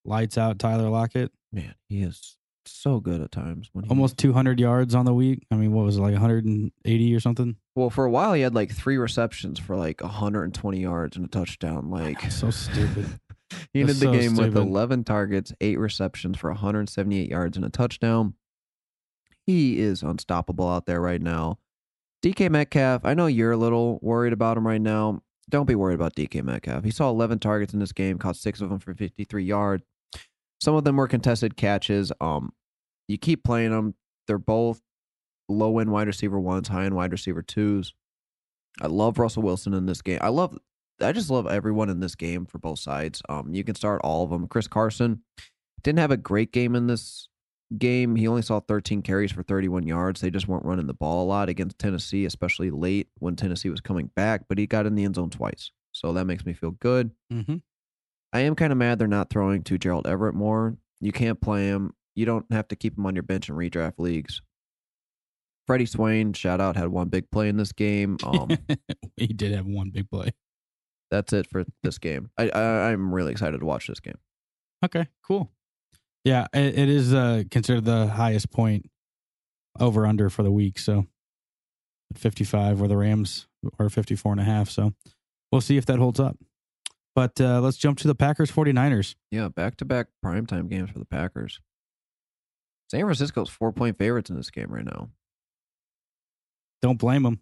lights out. Tyler Lockett, Man, he is so good at times. When he, almost 200 yards on the week. I mean, what was it like 180 or something? well for a while he had like three receptions for like 120 yards and a touchdown. Like So stupid. (laughs) he That's ended the so game with 11 targets, eight receptions for 178 yards and a touchdown. He is unstoppable out there right now. DK Metcalf, I know you're a little worried about him right now. Don't be worried about DK Metcalf. He saw 11 targets in this game, caught six of them for 53 yards. Some of them were contested catches. Um, you keep playing them. They're both low end wide receiver ones, high end wide receiver twos. I love Russell Wilson in this game. I love I just love everyone in this game for both sides. Um, you can start all of them. Chris Carson didn't have a great game in this game. He only saw 13 carries for 31 yards. They just weren't running the ball a lot against Tennessee, especially late when Tennessee was coming back. But he got in the end zone twice, so that makes me feel good. Mm-hmm. I am kind of mad they're not throwing to Gerald Everett more. You can't play him. You don't have to keep him on your bench in redraft leagues. Freddie Swain, shout out, had one big play in this game. (laughs) Um, he did have one big play. that's it for this game. I, I I'm really excited to watch this game. Okay, cool. Yeah, it, it is uh, considered the highest point over under for the week. So 55 where the Rams are 54 and a half. So we'll see if that holds up. But uh, let's jump to the Packers 49ers. Yeah, back to back primetime games for the Packers. San Francisco's four point favorites in this game right now. Don't blame them.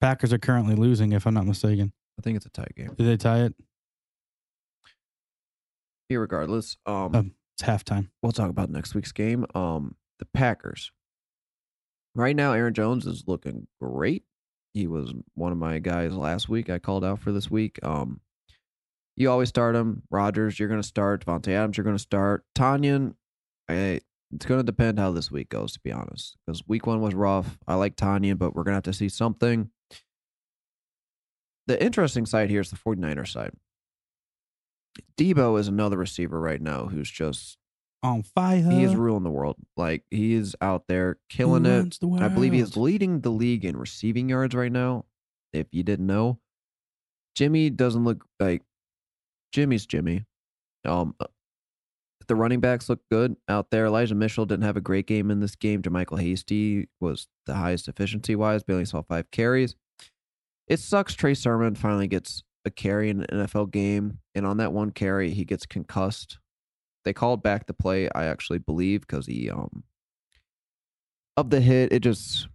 Packers are currently losing, if I'm not mistaken. I think it's a tight game. Did they tie it? Irregardless, um, Um, It's halftime. we'll talk about next week's game. Um, the Packers. Right now, Aaron Jones is looking great. He was one of my guys last week. I called out for this week. Um, you always start him. Rodgers, you're going to start. Davante Adams, you're going to start. Tonyan, I, it's going to depend how this week goes, to be honest. Because week one was rough. I like Tonyan, but we're going to have to see something. The interesting side here is the 49er side. Deebo is another receiver right now who's just On fire. he is ruling the world. Like he is out there killing it. the I believe he is leading the league in receiving yards right now. If you didn't know, Jimmy doesn't look like Jimmy's Jimmy. Um, uh, the running backs look good out there. Elijah Mitchell didn't have a great game in this game. JaMycal Hasty was the highest efficiency wise. Bailey saw five carries. It sucks. Trey Sermon finally gets a carry in an NFL game, and on that one carry, he gets concussed. They called back the play. I actually believe because he um of the hit. It just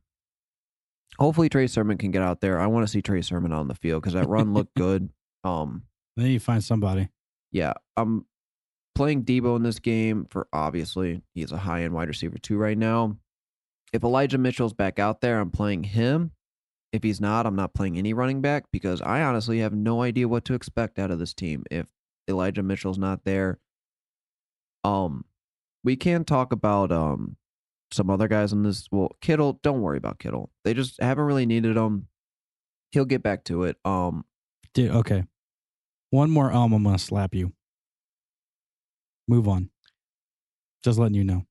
hopefully Trey Sermon can get out there. I want to see Trey Sermon on the field because that run looked good. (laughs) Um, Then you find somebody. yeah, I'm playing Deebo in this game for obviously he's a high end wide receiver too right now. If Elijah Mitchell's back out there, I'm playing him. If he's not, I'm not playing any running back because I honestly have no idea what to expect out of this team if Elijah Mitchell's not there. Um, we can talk about um some other guys in this. Well, Kittle, don't worry about Kittle. They just haven't really needed him. He'll get back to it. Um, Dude, okay. One more um, I'm gonna slap you. Move on. Just letting you know.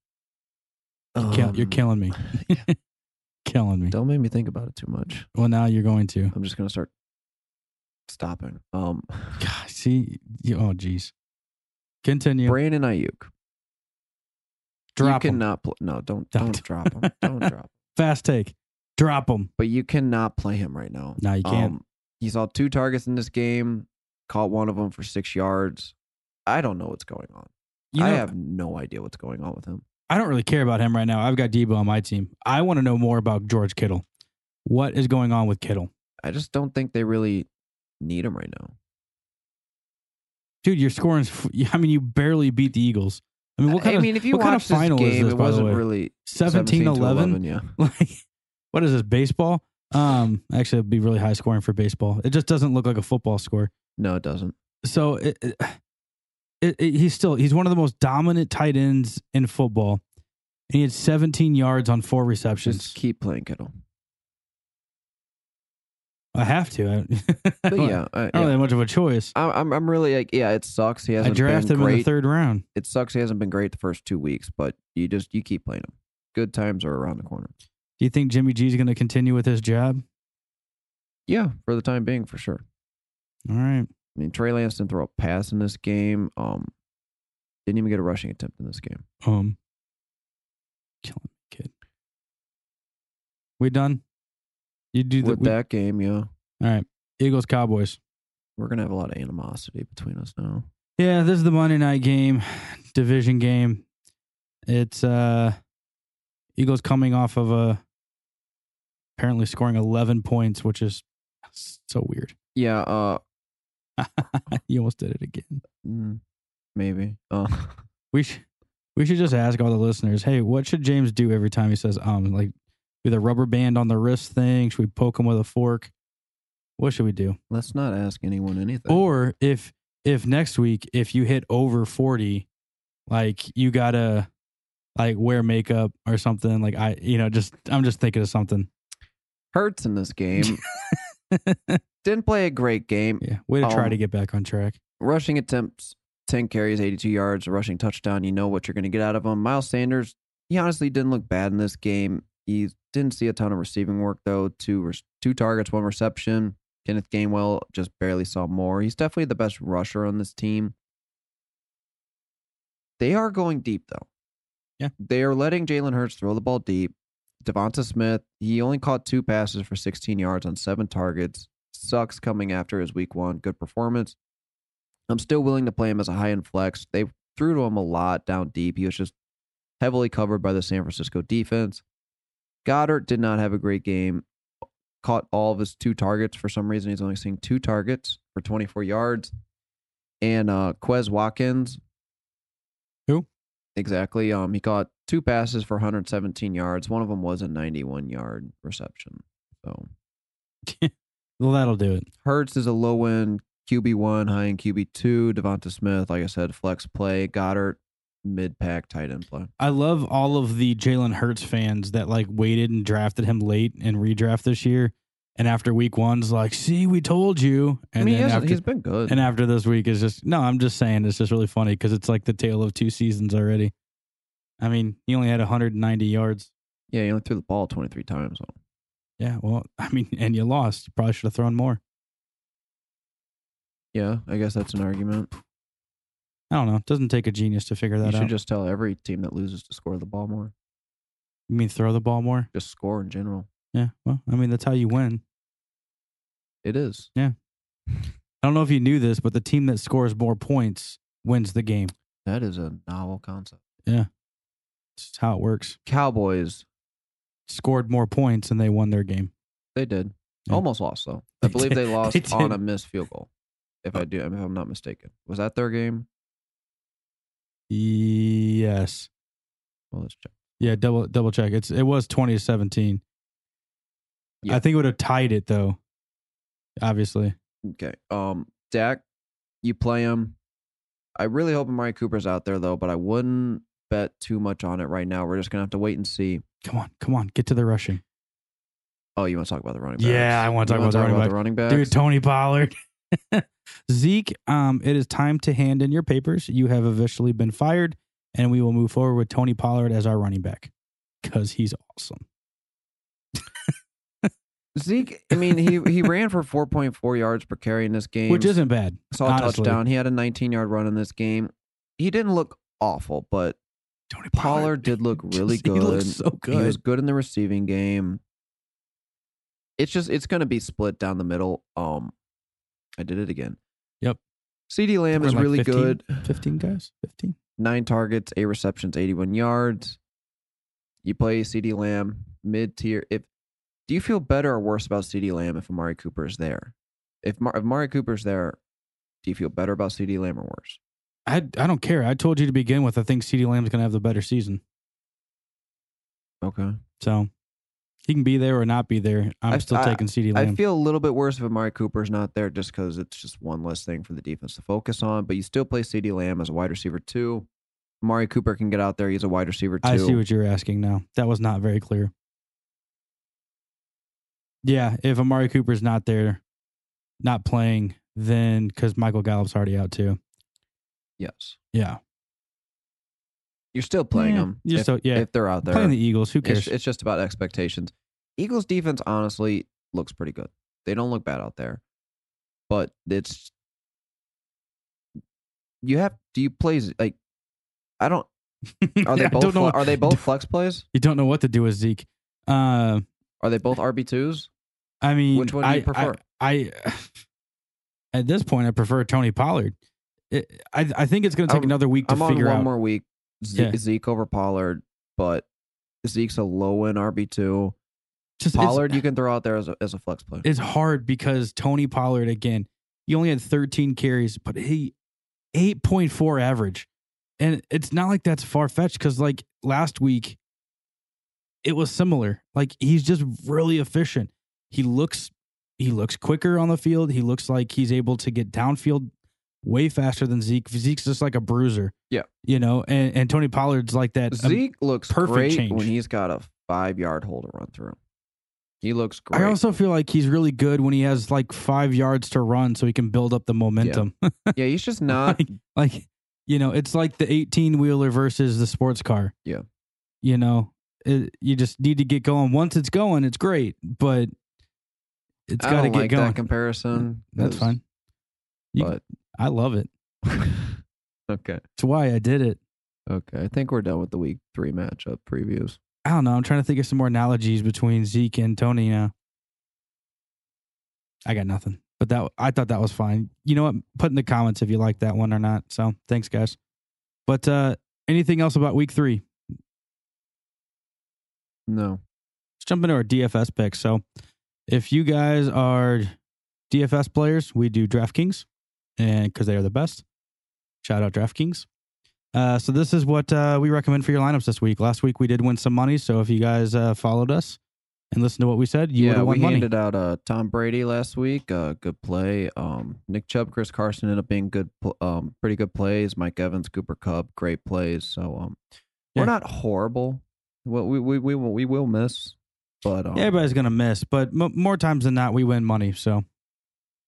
Kill, you're um, killing me. (laughs) killing me. Don't make me think about it too much. Well, now you're going to. I'm just gonna start stopping. Um, God, (laughs) see, you, oh, jeez. Continue. Brandon Aiyuk. Drop you 'em. cannot play. No, don't Don't. don't (laughs) drop him. Don't drop. him. (laughs) Fast take. Drop them. But you cannot play him right now. No, you can't. Um, he saw two targets in this game. Caught one of them for six yards. I don't know what's going on. You know, I have no idea what's going on with him. I don't really care about him right now. I've got Deebo on my team. I want to know more about George Kittle. What is going on with Kittle? I just don't think they really need him right now. Dude, you're scoring. f- (laughs) I mean, you barely beat the Eagles. I mean, what kind I of mean, if you what kind of final is game, this, it by the wasn't way? really 17 to 11? Yeah, (laughs) Like, what is this, baseball? Um, actually, it'd be really high scoring for baseball. It just doesn't look like a football score. no, it doesn't. So it, it, it, it- he's still he's one of the most dominant tight ends in football. And he had 17 yards on four receptions. Just keep playing Kittle. I have to. I, (laughs) don't- yeah, I, I don't yeah. have much of a choice. I'm, I'm I'm really like yeah, it sucks. He hasn't I drafted him in the third round. It sucks. He hasn't been great the first two weeks, but you just you keep playing him. Good times are around the corner. Do you think Jimmy G's going to continue with his job? Yeah, for the time being, for sure. All right. I mean, Trey Lance didn't throw a pass in this game. Um, didn't even get a rushing attempt in this game. Um, killing kid. We done? You do the With we- that game, yeah, All right. Eagles Cowboys. we're gonna have a lot of animosity between us now. Yeah, this is the Monday night game, division game. It's uh Eagles coming off of a apparently scoring 11 points, which is so weird. Yeah, uh, (laughs) you almost did it again. mm, maybe. Uh, (laughs) We should we should just ask all the listeners, hey, what should James do every time he says um like do the rubber band on the wrist thing? Should we poke him with a fork? What should we do? Let's not ask anyone anything. Or if if next week if you hit over 40, like you gotta like wear makeup or something. Like I, you know, just I'm just thinking of something. Hurts in this game. (laughs) Didn't play a great game. Yeah, way to try Um, to get back on track. Rushing attempts, 10 carries, 82 yards, a rushing touchdown. You know what you're going to get out of him. Miles Sanders, he honestly didn't look bad in this game. He didn't see a ton of receiving work, though. Two, two targets, one reception. Kenneth Gainwell just barely saw more. He's definitely the best rusher on this team. They are going deep, though. Yeah. They are letting Jalen Hurts throw the ball deep. Devonta Smith, he only caught two passes for 16 yards on seven targets. Sucks coming after his week one. Good performance. I'm still willing to play him as a high end flex. They threw to him a lot down deep. He was just heavily covered by the San Francisco defense. Goedert did not have a great game. Caught all of his two targets for some reason. He's only seeing two targets for 24 yards. And uh Quez Watkins. Who? Exactly. Um, he caught two passes for 117 yards. One of them was a 91 yard reception. So (laughs) Well, that'll do it. Hurts is a low end QB one, high end QB two. Devonta Smith, like I said, flex play. Goedert, mid pack tight end play. I love all of the Jalen Hurts fans that like waited and drafted him late and redraft this year. And after week one's like, see, we told you. And I mean, he after, he's been good. and after this week is just no, I'm just saying it's just really funny because it's like the tale of two seasons already. I mean, he only had 190 yards. yeah, he only threw the ball 23 times. So. Yeah, well, (laughs) I mean, and you lost. You probably should have thrown more. Yeah, I guess that's an argument. I don't know. It doesn't take a genius to figure that out. You should out. just tell every team that loses to score the ball more. you mean throw the ball more? Just score in general. Yeah. Well, I mean, that's how you win. It is. Yeah. (laughs) I don't know if you knew this, but the team that scores more points wins the game. That is a novel concept. It's how it works. Cowboys, Scored more points and they won their game. they did. Yeah. Almost lost though. I They believe did. they (laughs) lost They on a missed field goal. If I do, if I'm not mistaken, was that their game? Yes. Well, let's check. Yeah, double double check. It's it was 20 to 17. Yeah. I think it would have tied it though. Obviously. Okay. Um, Dak, you play him. I really hope Amari Cooper's out there though, but I wouldn't bet too much on it right now. We're just gonna have to wait and see. Come on, come on, get to the rushing. Oh, you want to talk about the running backs? Yeah, I wanna talk about the running back. the running backs. Dude, Tony Pollard. (laughs) Zeke, um, it is time to hand in your papers. You have officially been fired, and we will move forward with Tony Pollard as our running back because he's awesome. Zeke, I mean, he he (laughs) ran for 4.4 yards per carry in this game, Which isn't bad. saw a honestly. touchdown. He had a 19 yard run in this game. He didn't look awful, but Tony Pollard did look (laughs) really good. He looks so good. He was good in the receiving game. It's just it's going to be split down the middle. Um, I did it again. Yep. CeeDee Lamb is like really 15 good. 15 guys? 15? Nine targets, eight receptions, 81 yards. You play CeeDee Lamb mid tier. If do you feel better or worse about CeeDee Lamb if Amari Cooper is there? If, Mar- if Amari Cooper's there, do you feel better about CeeDee Lamb or worse? I, I don't care. I told you to begin with, I think CeeDee Lamb's going to have the better season. Okay. So he can be there or not be there. I'm I- still I- taking CeeDee I feel a little bit worse if Amari Cooper's not there just because it's just one less thing for the defense to focus on. But you still play CeeDee Lamb as a wide receiver too. Amari Cooper can get out there. He's a wide receiver too. I see what you're asking now. That was not very clear. Yeah, if Amari Cooper's not there, not playing, then because Michael Gallup's already out too. Yes. Yeah. You're still playing Yeah, them. you're if, still- yeah. if they're out there. Playing the Eagles, who cares? it's, it's just about expectations. Eagles defense honestly looks pretty good. They don't look bad out there. But it's you have do you play like I don't (laughs) are they I both don't know fle- are they both (laughs) flex plays? you don't know what to do with Zeke. Uh, Are they both RB twos? I mean, Which one do you I- prefer? I, I (sighs) at this point, I prefer Tony Pollard. It, I I think it's going to take I'm- another week to I'm on one out. more week. Zeke, Yeah. Zeke over Pollard, but Zeke's a low end RB two. Just Pollard you can throw out there as a as a flex play. it's hard because Tony Pollard again, he only had 13 carries, but he 8.4 average. And it's not like that's far fetched because like last week, it was similar. Like he's just really efficient. He looks he looks quicker on the field. He looks like he's able to get downfield way faster than Zeke. Zeke's just like a bruiser. Yeah. You know, and, and Tony Pollard's like that. Zeke looks perfect great change. when he's got a five yard hole to run through. He looks great. I also feel like he's really good when he has like five yards to run so he can build up the momentum. yeah, (laughs) he's just not. like, like, you know, it's like the 18 wheeler versus the sports car. Yeah. You know, it, you just need to get going. Once it's going, it's great, but it's got to get like going. that comparison. That's fine. You- But I love it. okay, It's why I did it. okay. I think we're done with the week three matchup previews. I don't know. I'm trying to think of some more analogies between Zeke and Tony now. I got nothing. But that I thought that was fine. You know what? Put in the comments if you like that one or not. So thanks, guys. But uh anything else about week three? No, Let's jump into our DFS picks. So if you guys are DFS players, we do DraftKings and because they are the best. Shout out DraftKings. Uh, so this is what uh, we recommend for your lineups this week. Last week we did win some money, so if you guys uh, followed us and listened to what we said, you would yeah, we money. handed out uh, Tom Brady last week. Uh, good play. Um, Nick Chubb, Chris Carson ended up being good. Um, pretty good plays. Mike Evans, Cooper Kupp, great plays. So um, Yeah. we're not horrible. Well, we we we will, we will miss, but um, everybody's gonna miss, but m- more times than not, we win money. So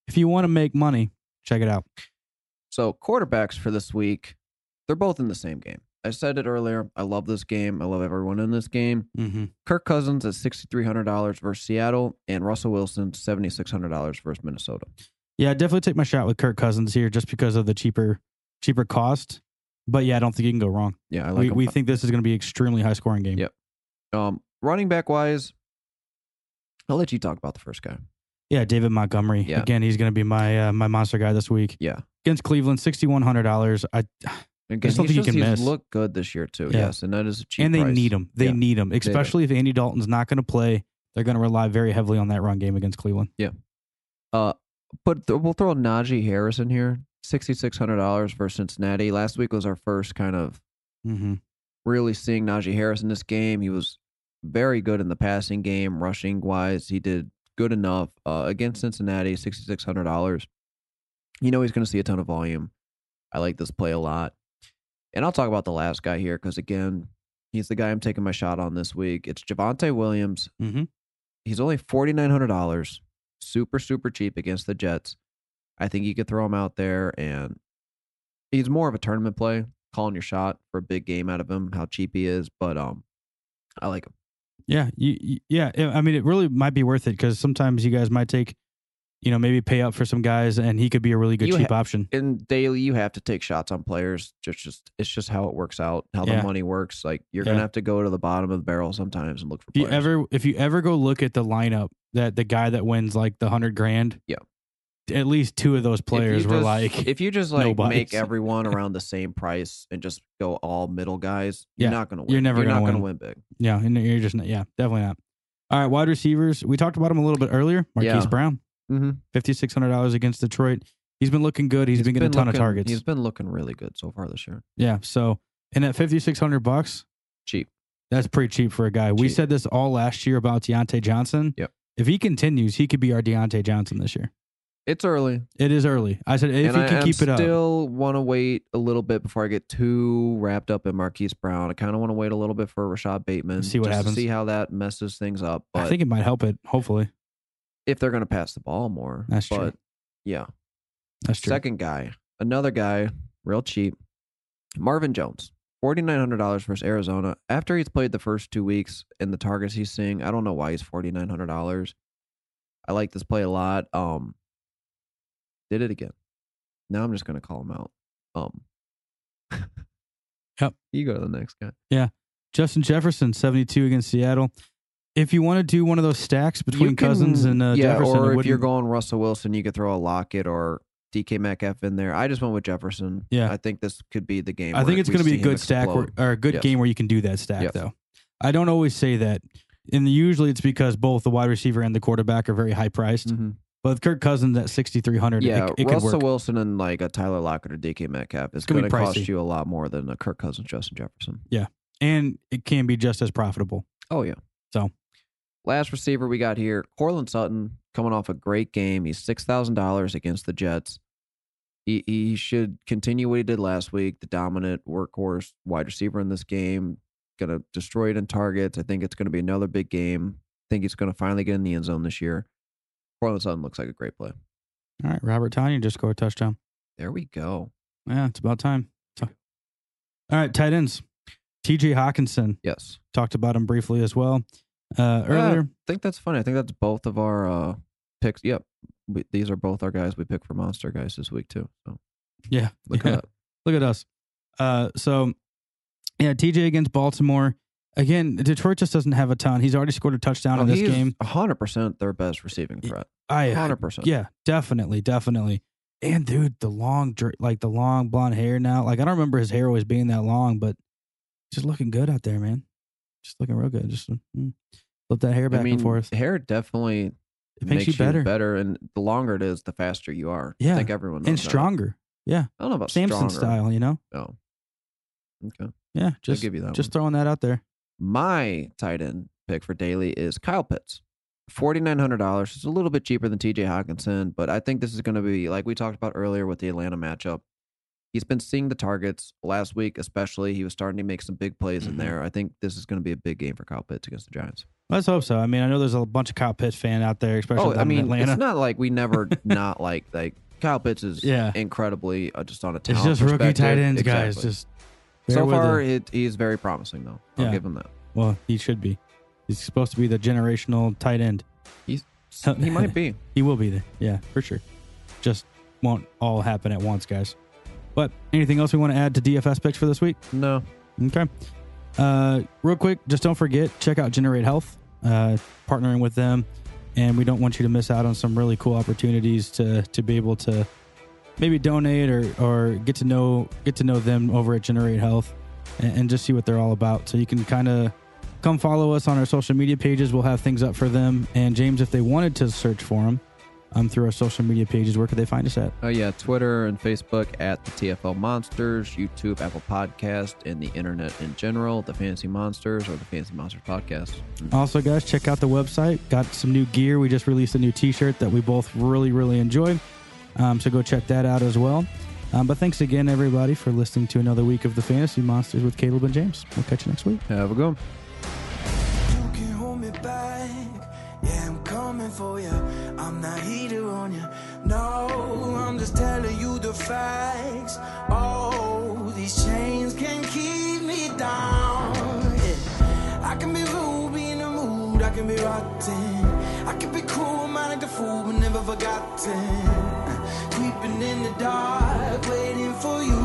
if you want to make money, check it out. So quarterbacks for this week, they're both in the same game. I said it earlier. I love this game. I love everyone in this game. Mm-hmm. Kirk Cousins at sixty three hundred dollars versus Seattle, and Russell Wilson seventy six hundred dollars versus Minnesota. Yeah, I definitely take my shot with Kirk Cousins here, just because of the cheaper, cheaper cost. But yeah, I don't think you can go wrong. Yeah, I like we him. we think this is going to be extremely high scoring game. Yep. um running back wise. I'll let you talk about the first guy. Yeah, David Montgomery. Yeah. Again, he's going to be my uh, my monster guy this week Yeah, against Cleveland. Sixty one hundred dollars. I again, don't think you just, can he's miss. Look good this year too. Yeah. Yes, and that is a cheap and they price. need him. They Yeah. need him, especially if Andy Dalton's not going to play. They're going to rely very heavily on that run game against Cleveland. Yeah. Uh, but th- we'll throw Najee Harris in here. Sixty six hundred dollars for Cincinnati. Last week was our first kind of Mm-hmm. really seeing Najee Harris in this game. He was very good in the passing game, rushing wise. He did good enough uh, against Cincinnati. Sixty six hundred dollars. You know he's going to see a ton of volume. I like this play a lot, and I'll talk about the last guy here because again, he's the guy I'm taking my shot on this week. It's Javonte Williams. Mm-hmm. He's only forty nine hundred dollars. Super super cheap against the Jets. I think you could throw him out there, and he's more of a tournament play. Calling your shot for a big game out of him. How cheap he is, but um, I like him. Yeah, you, you- yeah. I mean, it really might be worth it because sometimes you guys might take, you know, maybe pay up for some guys, and he could be a really good You cheap ha- option. In daily, you have to take shots on players. Just just it's just how it works out. How Yeah. the money works. Like you're Yeah. gonna have to go to the bottom of the barrel sometimes and look for If you ever, if you ever go look at the lineup that the guy that wins like the hundred grand, Yeah. At least two of those players were just- like, if you just like nobodies. make everyone (laughs) around the same price and just go all middle guys, you're not gonna win. You're never you're gonna not gonna win. win big. yeah, and you're just, not, yeah, definitely not. All right, wide receivers. We talked about him a little bit earlier. Marquise Yeah. Brown, Mm-hmm. fifty six hundred dollars against Detroit. He's been looking good. he's been getting a ton of targets. He's been looking really good so far this year. Yeah. So, and at fifty six hundred bucks, Cheap. That's pretty cheap for a guy. We said this all last year about Diontae Johnson. Yep. If he continues, he could be our Diontae Johnson this year. It's early. It is early. I said if and he I can keep it up. I still want to wait a little bit before I get too wrapped up in Marquise Brown. I kind of want to wait a little bit for Rashod Bateman. See what happens. see how that messes things up. But I think it might help it. Hopefully, if they're going to pass the ball more, That's true. yeah, that's true. second guy, another guy, real cheap, Marvin Jones. Forty nine hundred dollars versus Arizona. After he's played the first two weeks and the targets he's seeing, I don't know why he's forty nine hundred dollars. I like this play a lot. Um, did it again. Now I'm just gonna call him out. Um, Yep. (laughs) You go to the next guy. Yeah. Justin Jefferson, seventy two against Seattle. If you want to do one of those stacks between can- Cousins and uh, yeah, Jefferson, or if you're going Russell Wilson, you could throw a Lockett or DK Metcalf in there. I just went with Jefferson. Yeah. I think this could be the game. I think it's going to be a good stack where, or a good Yes. game where you can do that stack Yes. though. I don't always say that, and usually it's because both the wide receiver and the quarterback are very high priced. Mhm. But with Kirk Cousins at sixty three hundred, Yeah, it, it Russell work. Wilson and like a Tyler Lockett or DK Metcalf is going to cost you a lot more than a Kirk Cousins, Justin Jefferson. Yeah, and it can be just as profitable. Oh yeah. So. last receiver we got here, Courtland Sutton, coming off a great game. He's six thousand dollars against the Jets. He he should continue what he did last week, the dominant workhorse wide receiver in this game. Gonna destroy it in targets. I think it's gonna be another big game. I think he's gonna finally get in the end zone this year. Courtland Sutton looks like a great play. All right, Robert Tonyan just scored a touchdown. There we go. Yeah, it's about time. All right, tight ends. TJ Hockenson. Yes. Talked about him briefly as well uh, earlier. I think that's funny. I think that's both of our uh, picks. Yep. We, these are both our guys we picked for Monster Guys this week, too. So yeah. look yeah. at that. Look at us. Uh, so, yeah, TJ against Baltimore. Again, Detroit just doesn't have a ton. He's already scored a touchdown Oh, in this he's game. 100% their best receiving threat. I, I 100%. Yeah, definitely, definitely. And dude, the long, like the long blonde hair now. Like I don't remember his hair always being that long, but just looking good out there, man. Just looking real good. Just mm, flip that hair back I mean, and forth. hair definitely It makes, you better better. And the longer it is, the faster you are. Yeah. I think everyone knows and that. stronger. Yeah, I don't know about Samson stronger. style. You know. Oh. Okay. Yeah, just give you that just one. throwing that out there. My tight end pick for daily is Kyle Pitts. Forty nine hundred dollars. It's a little bit cheaper than T.J. Hockenson, but I think this is going to be like we talked about earlier with the Atlanta matchup. He's been seeing the targets last week, especially. He was starting to make some big plays Mhm. in there. I think this is going to be a big game for Kyle Pitts against the Giants. Let's hope so. I mean, I know there's a bunch of Kyle Pitts fan out there, especially Oh, I mean, in Atlanta. it's not like we never (laughs) not like like Kyle Pitts is Yeah. incredibly uh, just on a It's just rookie tight ends, guys. Just bear so far, it. it, he's very promising though. I'll Yeah. give him that. well, he should be. He's supposed to be the generational tight end. He's (laughs) he might be. (laughs) He will be there. Yeah, for sure. Just won't all happen at once, guys. But anything else we want to add to DFS picks for this week? No, Okay. Uh, real quick, just don't forget check out Generate Health, uh, partnering with them, and we don't want you to miss out on some really cool opportunities to to be able to maybe donate or or get to know get to know them over at Generate Health, and, and just see what they're all about. So you can kind of come follow us on our social media pages. We'll have things up for them. And James, if they wanted to search for them um, through our social media pages, where could they find us at? Oh yeah, Twitter and Facebook at the TFL Monsters, YouTube, Apple Podcast, and the internet in general, the Fantasy Monsters or the Fantasy Monsters Podcast. Also, guys, check out the website. Got some new gear. We just released a new T-shirt that we both really, really enjoy. Um, so go check that out as well. Um, but thanks again, everybody, for listening to another week of the Fantasy Monsters with Caleb and James. We'll catch you next week. Have a good one. You can hold me back. Yeah, I'm coming for you. I'm not heater on you. No, I'm just telling you the facts. Oh, these chains can keep me down. Yeah. I can be rude, in the mood. I can be rotten. I can be cruel, man, like the fool, but never forgotten. Creeping in the dark, waiting for you.